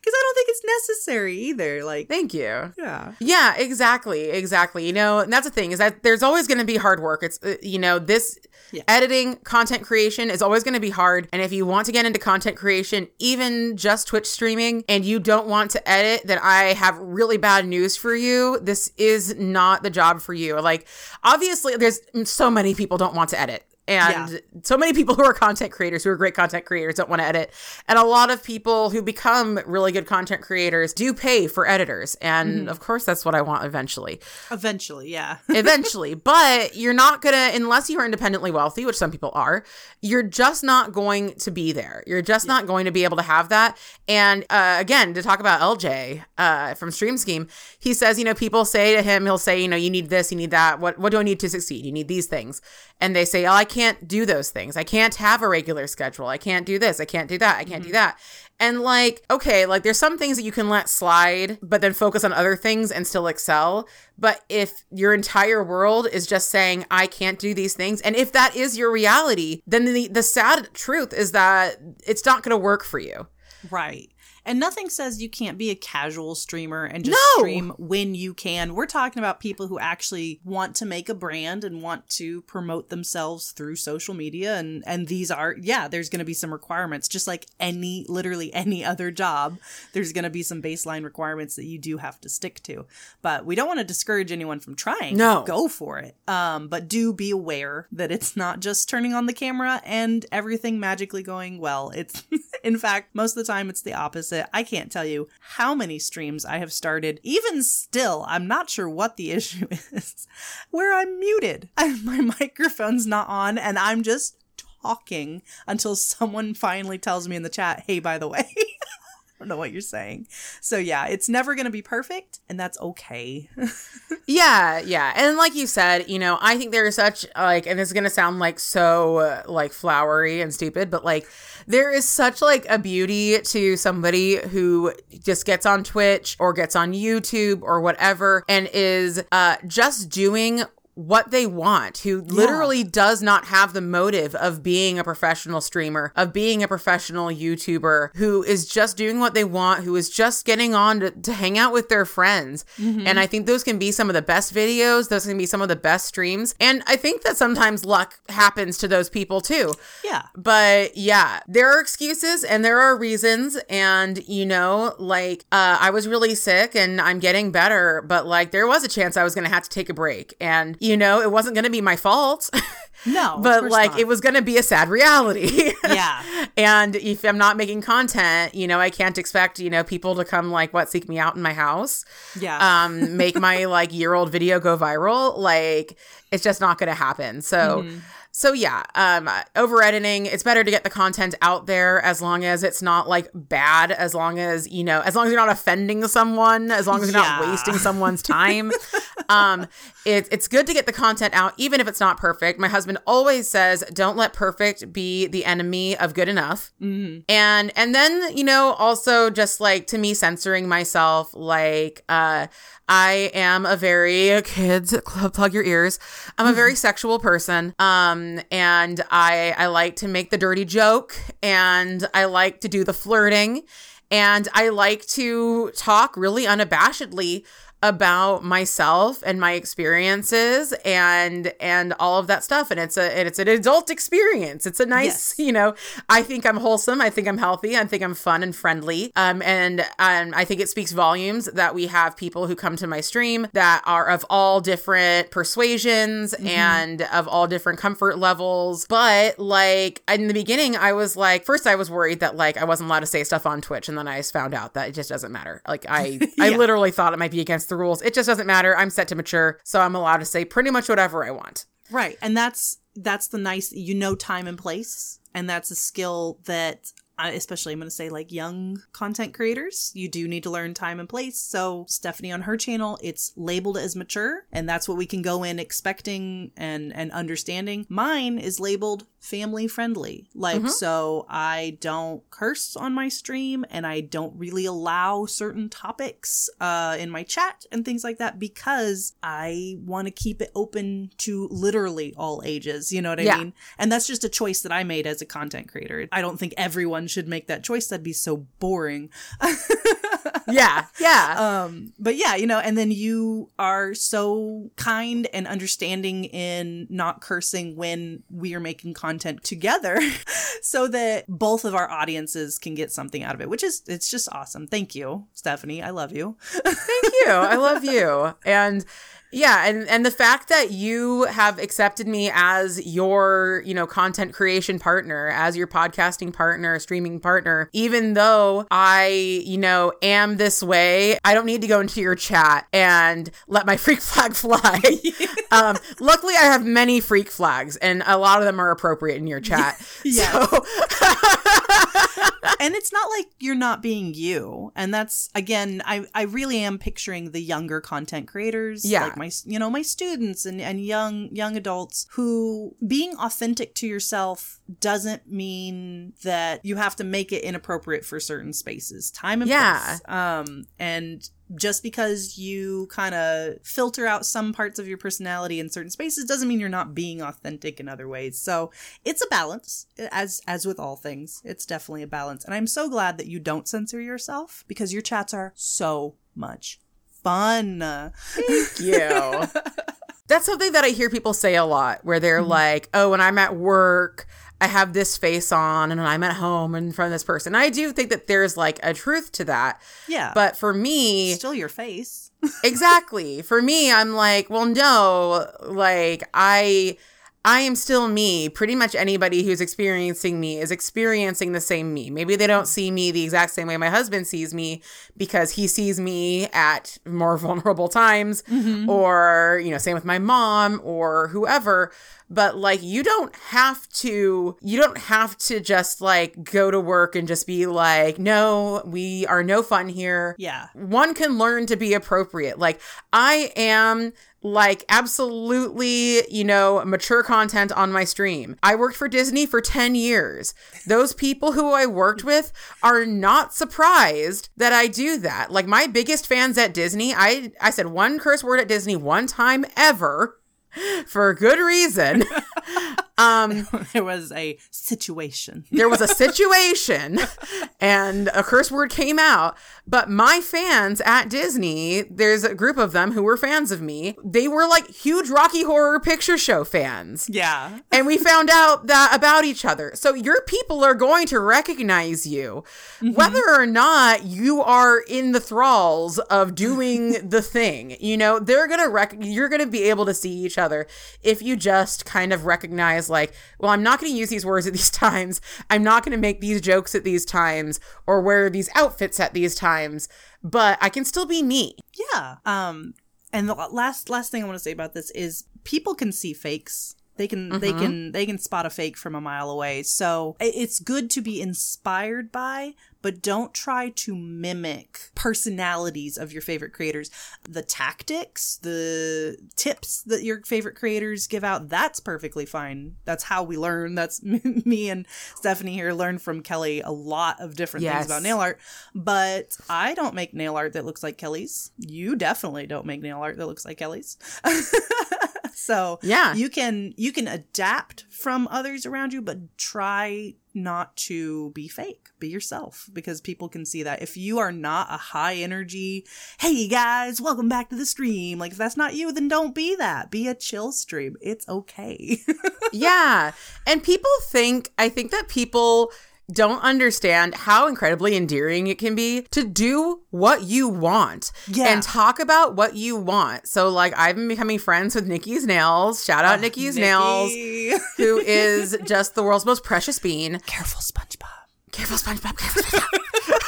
because I don't think it's necessary either. Like, thank you. Yeah. Yeah, exactly. Exactly. You know, and that's the thing is that there's always going to be hard work. It's, uh, you know, this yeah. editing, content creation is always going to be hard. And if you want to get into content creation, even just Twitch streaming, and you don't want to edit, then I have really bad news for you. This is not the job for you. Like, obviously, there's so many people don't want to edit and yeah. so many people who are content creators who are great content creators don't want to edit. And a lot of people who become really good content creators do pay for editors. And mm-hmm. of course that's what i want eventually. Eventually yeah. Eventually. But you're not gonna unless you're independently wealthy which some people are you're just not going to be there. You're just yeah. not going to be able to have that. And uh, again to talk about lj uh, from stream scheme he says you know people say to him he'll say you know you need this you need that. What what do i need to succeed? You need these things. And they say oh i can't can't do those things. I can't have a regular schedule. I can't do this. I can't do that. I can't mm-hmm. do that. And like, okay, like there's some things that you can let slide, but then focus on other things and still excel. But if your entire world is just saying, I can't do these things, and if that is your reality, then the, the sad truth is that it's not going to work for you. Right. And nothing says you can't be a casual streamer and just no! stream when you can. We're talking about people who actually want to make a brand and want to promote themselves through social media and and these are yeah, there's going to be some requirements just like any literally any other job. There's going to be some baseline requirements that you do have to stick to. But we don't want to discourage anyone from trying. No. Go for it. Um but do be aware that it's not just turning on the camera and everything magically going well. It's in fact, most of the time it's the opposite I can't tell you how many streams I have started. Even still, I'm not sure what the issue is, where I'm muted. my microphone's not on and I'm just talking until someone finally tells me in the chat, hey, by the way. Don't know what you're saying. So yeah, it's never going to be perfect and that's okay. yeah, yeah. And like you said, you know, I think there's such like and it's going to sound like so uh, like flowery and stupid, but like there is such like a beauty to somebody who just gets on Twitch or gets on YouTube or whatever and is uh just doing what they want, who yeah. literally does not have the motive of being a professional streamer, of being a professional YouTuber, who is just doing what they want, who is just getting on to, to hang out with their friends. Mm-hmm. And I think those can be some of the best videos, those can be some of the best streams. And I think that sometimes luck happens to those people too. Yeah. But yeah, there are excuses and there are reasons. And, you know, like uh, I was really sick and I'm getting better, but like there was a chance I was going to have to take a break. And, you know, it wasn't going to be my fault. No, but like not. it was going to be a sad reality. yeah. and if I'm not making content, you know, I can't expect, you know, people to come like what seek me out in my house. Yeah. Um make my like year old video go viral. Like it's just not going to happen. So mm-hmm so yeah, um, over editing, it's better to get the content out there as long as it's not like bad, as long as you know, as long as you're not offending someone, as long as you're yeah. not wasting someone's time. um, it, it's good to get the content out, even if it's not perfect. My husband always says, "Don't let perfect be the enemy of good enough." Mm-hmm. And and then you know, also just like to me, censoring myself, like uh, I am a very kids plug your ears. I'm a very sexual person. Um and I I like to make the dirty joke and I like to do the flirting and I like to talk really unabashedly about myself and my experiences and and all of that stuff. And it's a and it's an adult experience. It's a nice yes. you know i think i'm wholesome. I think i'm healthy. I think i'm fun and friendly. Um and um, i think it speaks volumes that we have people who come to my stream that are of all different persuasions mm-hmm. and of all different comfort levels. But like in the beginning i was like first i was worried that like i wasn't allowed to say stuff on twitch. And then i found out that it just doesn't matter. Like i yeah. i literally thought it might be against the rules. It just doesn't matter. I'm set to mature, so I'm allowed to say pretty much whatever I want. Right. And that's that's the nice you know time and place and that's a skill that especially I'm going to say like young content creators, you do need to learn time and place. So Stephanie on her channel, it's labeled as mature, and that's what we can go in expecting and and understanding. Mine is labeled family friendly. Like so I don't curse on my stream and I don't really allow certain topics uh in my chat and things like that because I want to keep it open to literally all ages, you know what I Yeah. mean? And that's just a choice that I made as a content creator. I don't think everyone should make that choice. That'd be so boring. Yeah. Yeah. Um, but yeah, you know, and then you are so kind and understanding in not cursing when we are making content together so that both of our audiences can get something out of it, which is, it's just awesome. Thank you, Stephanie. I love you. Thank you. I love you. And yeah, and and the fact that you have accepted me as your, you know, content creation partner, as your podcasting partner, streaming partner, even though I, you know, am this way, I don't need to go into your chat and let my freak flag fly. um, luckily I have many freak flags and a lot of them are appropriate in your chat. yeah. So and it's not like you're not being you and that's again i i really am picturing the younger content creators Yeah. like my you know my students and and young young adults who being authentic to yourself doesn't mean that you have to make it inappropriate for certain spaces time and Yeah. place um and just because you kind of filter out some parts of your personality in certain spaces doesn't mean you're not being authentic in other ways. So it's a balance, as as with all things. It's definitely a balance, and I'm so glad that you don't censor yourself because your chats are so much fun. Thank you. That's something that I hear people say a lot where they're mm-hmm. like, oh, when I'm at work, I have this face on and when I'm at home in front of this person. I do think that there's like a truth to that. Yeah, But for me, still your face. exactly. For me, I'm like, well, no, like I I am still me. Pretty much anybody who's experiencing me is experiencing the same me. Maybe they don't see me the exact same way my husband sees me because he sees me at more vulnerable times mm-hmm. or, you know, same with my mom or whoever. But like you don't have to you don't have to just like go to work and just be like, no, we are no fun here Yeah, one can learn to be appropriate. Like I am like absolutely, you know, mature content on my stream. I worked for Disney for 10 years. Those people who I worked with are not surprised that I do that. Like my biggest fans at Disney, I I said one curse word at Disney one time ever for good reason. um there was a situation. there was a situation and a curse word came out. But my fans at disney there's a group of them who were fans of me. They were like huge rocky horror picture show fans. Yeah, and we found out that about each other. So your people are going to recognize you whether or not you are in the thralls of doing the thing. You know they're gonna rec- you're gonna be able to see each other if you just kind of recognize like well i'm not gonna use these words at these times i'm not gonna make these jokes at these times or wear these outfits at these times but i can still be me Yeah. Um and the last last thing I want to say about this is people can see fakes. They can they can they can spot a fake from a mile away. So it's good to be inspired by, but don't try to mimic personalities of your favorite creators. The tactics, the tips that your favorite creators give out, that's perfectly fine. That's how we learn. That's me and Stephanie here learned from Kelli a lot of different Yes. things about nail art. But I don't make nail art that looks like Kelli's. You definitely don't make nail art that looks like Kelli's. so Yeah. you can you can adapt from others around you, but try not to be fake. Be yourself because people can see that. If you are not a high energy, hey guys, welcome back to the stream. Like if that's not you, then don't be that. Be a chill stream. It's okay. yeah. And people think, I think that people don't understand how incredibly endearing it can be to do what you want Yeah. and talk about what you want. So, like, I've been becoming friends with Nikkisnails. Shout out Nikkisnails, who is just the world's most precious bean. Careful, SpongeBob. Careful, SpongeBob. Careful, SpongeBob.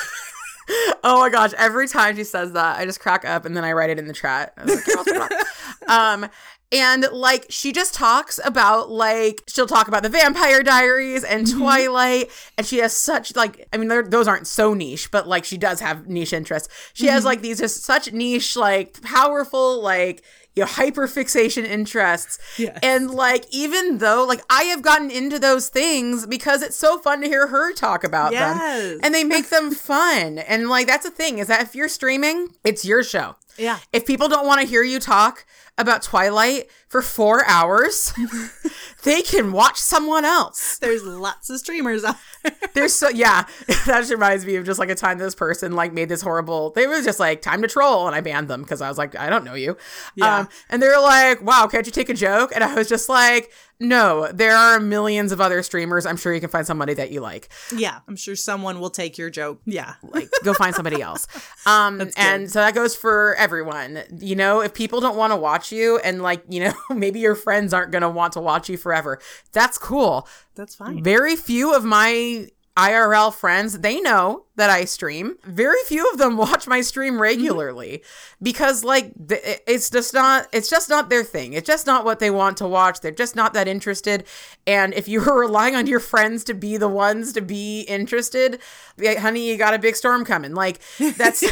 oh my gosh! Every time she says that, I just crack up and then I write it in the chat. I was like, "Careful, um, And like she just talks about like she'll talk about the Vampire Diaries and Mm-hmm. Twilight, and she has such like I mean those aren't so niche, but like she does have niche interests. She Mm-hmm. has like these just such niche like powerful like you know hyper fixation interests. Yes. And like even though like I have gotten into those things because it's so fun to hear her talk about Yes. them, and they make them fun. And like that's the thing is that if you're streaming, it's your show. Yeah. If people don't want to hear you talk about Twilight for four hours, they can watch someone else. There's lots of streamers out there. There's so yeah, that just reminds me of just like a time this person like made this horrible. They were just like time to troll, and I banned them because I was like, I don't know you. Yeah. Um, and they were like, Wow, can't you take a joke? And I was just like, No, there are millions of other streamers. I'm sure you can find somebody that you like. Yeah, I'm sure someone will take your joke. Yeah. like go find somebody else um and so that goes for everyone you know if people don't want to watch you and like you know maybe your friends aren't going to want to watch you forever that's cool That's fine. very few of my IRL friends, they know that I stream. Very few of them watch my stream regularly because like th- it's just not it's just not their thing. It's just not what they want to watch. They're just not that interested. And if you were relying on your friends to be the ones to be interested, yeah, honey, you got a big storm coming. Like that's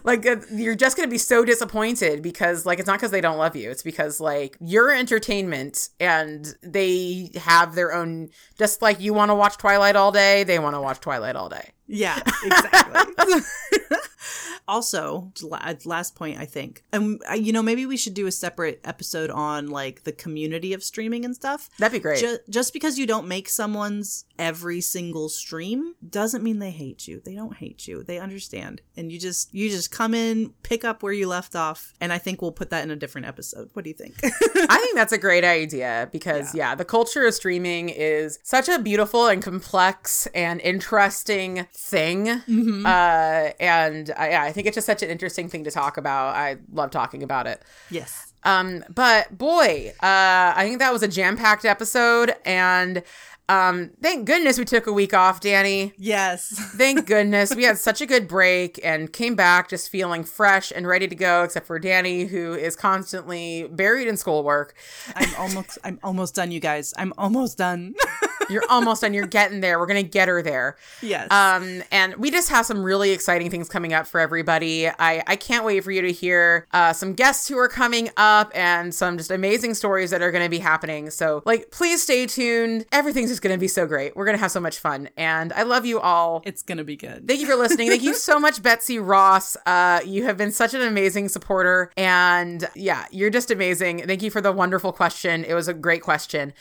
like uh, you're just going to be so disappointed because like it's not because they don't love you. It's because like you're entertainment and they have their own just like you want to watch Twilight all day, they want to watch Twilight all day. Yeah, exactly. also, last point, I think, and uh, you know, maybe we should do a separate episode on like the community of streaming and stuff. That'd be great. Ju- just because you don't make someone's every single stream doesn't mean they hate you. They don't hate you. They understand, and you just you just come in, pick up where you left off, and I think we'll put that in a different episode. What do you think? I think that's a great idea because yeah. the culture of streaming is such a beautiful and complex and interesting thing. Uh, and I, yeah, I think it's just such an interesting thing to talk about. I love talking about it. yes. Um, but boy, uh, I think that was a jam-packed episode, and um, thank goodness we took a week off, Danie. Yes. Thank goodness we had such a good break and came back just feeling fresh and ready to go, except for Danie, who is constantly buried in schoolwork. I'm almost I'm almost done, you guys. I'm almost done. You're almost done. You're getting there. We're gonna get her there. yes. Um, and we just have some really exciting things coming up for everybody. I, I can't wait for you to hear uh, some guests who are coming up and some just amazing stories that are going to be happening. So, like, please stay tuned. Everything's just going to be so great. We're going to have so much fun. And I love you all. it's gonna be good. Thank you for listening. Thank you so much, Betsy Ross. Uh, you have been such an amazing supporter. And yeah, you're just amazing. Thank you for the wonderful question. It was a great question.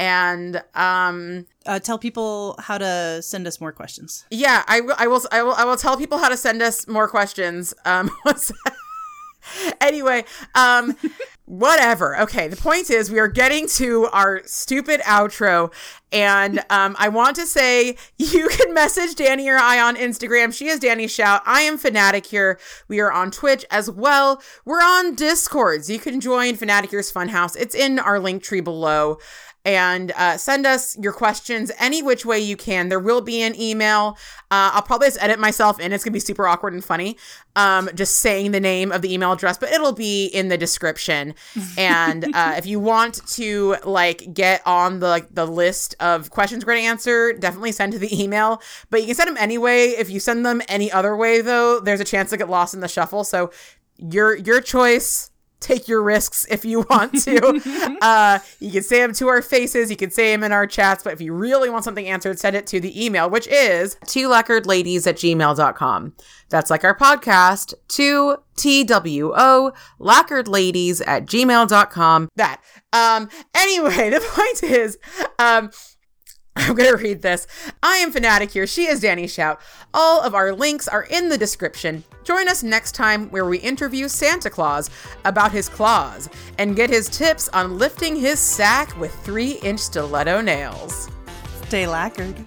And um, uh, tell people how to send us more questions. yeah, I will. I will. I will. I will tell people how to send us more questions. Um, anyway, um, whatever. Okay, the point is we are getting to our stupid outro, and um, I want to say you can message Danie or I on Instagram. She is DanieShout. I am Fanaticure. We are on Twitch as well. We're on Discords. You can join Fanatic's Funhouse. It's in our link tree below and uh, send us your questions any which way you can. There will be an email. Uh, I'll probably just edit myself in. It's gonna be super awkward and funny. Um, just saying the name of the email address, but it'll be in the description. and uh, if you want to like get on the like the list of questions we're gonna answer, definitely send to the email. But you can send them anyway. If you send them any other way, though, there's a chance to get lost in the shuffle. So your your choice take your risks if you want to. uh, you can say them to our faces, you can say them in our chats, but if you really want something answered, send it to the email, which is two lacqueredladies at gmail.com. That's like our podcast, two T-W-O, lacqueredladies at gmail.com. That. Um, anyway, the point is, um, I'm going to read this. I am Fanaticure. She is DanieShout. All of our links are in the description. Join us next time where we interview Santa Claus about his claws and get his tips on lifting his sack with three inch stiletto nails. Stay lacquered.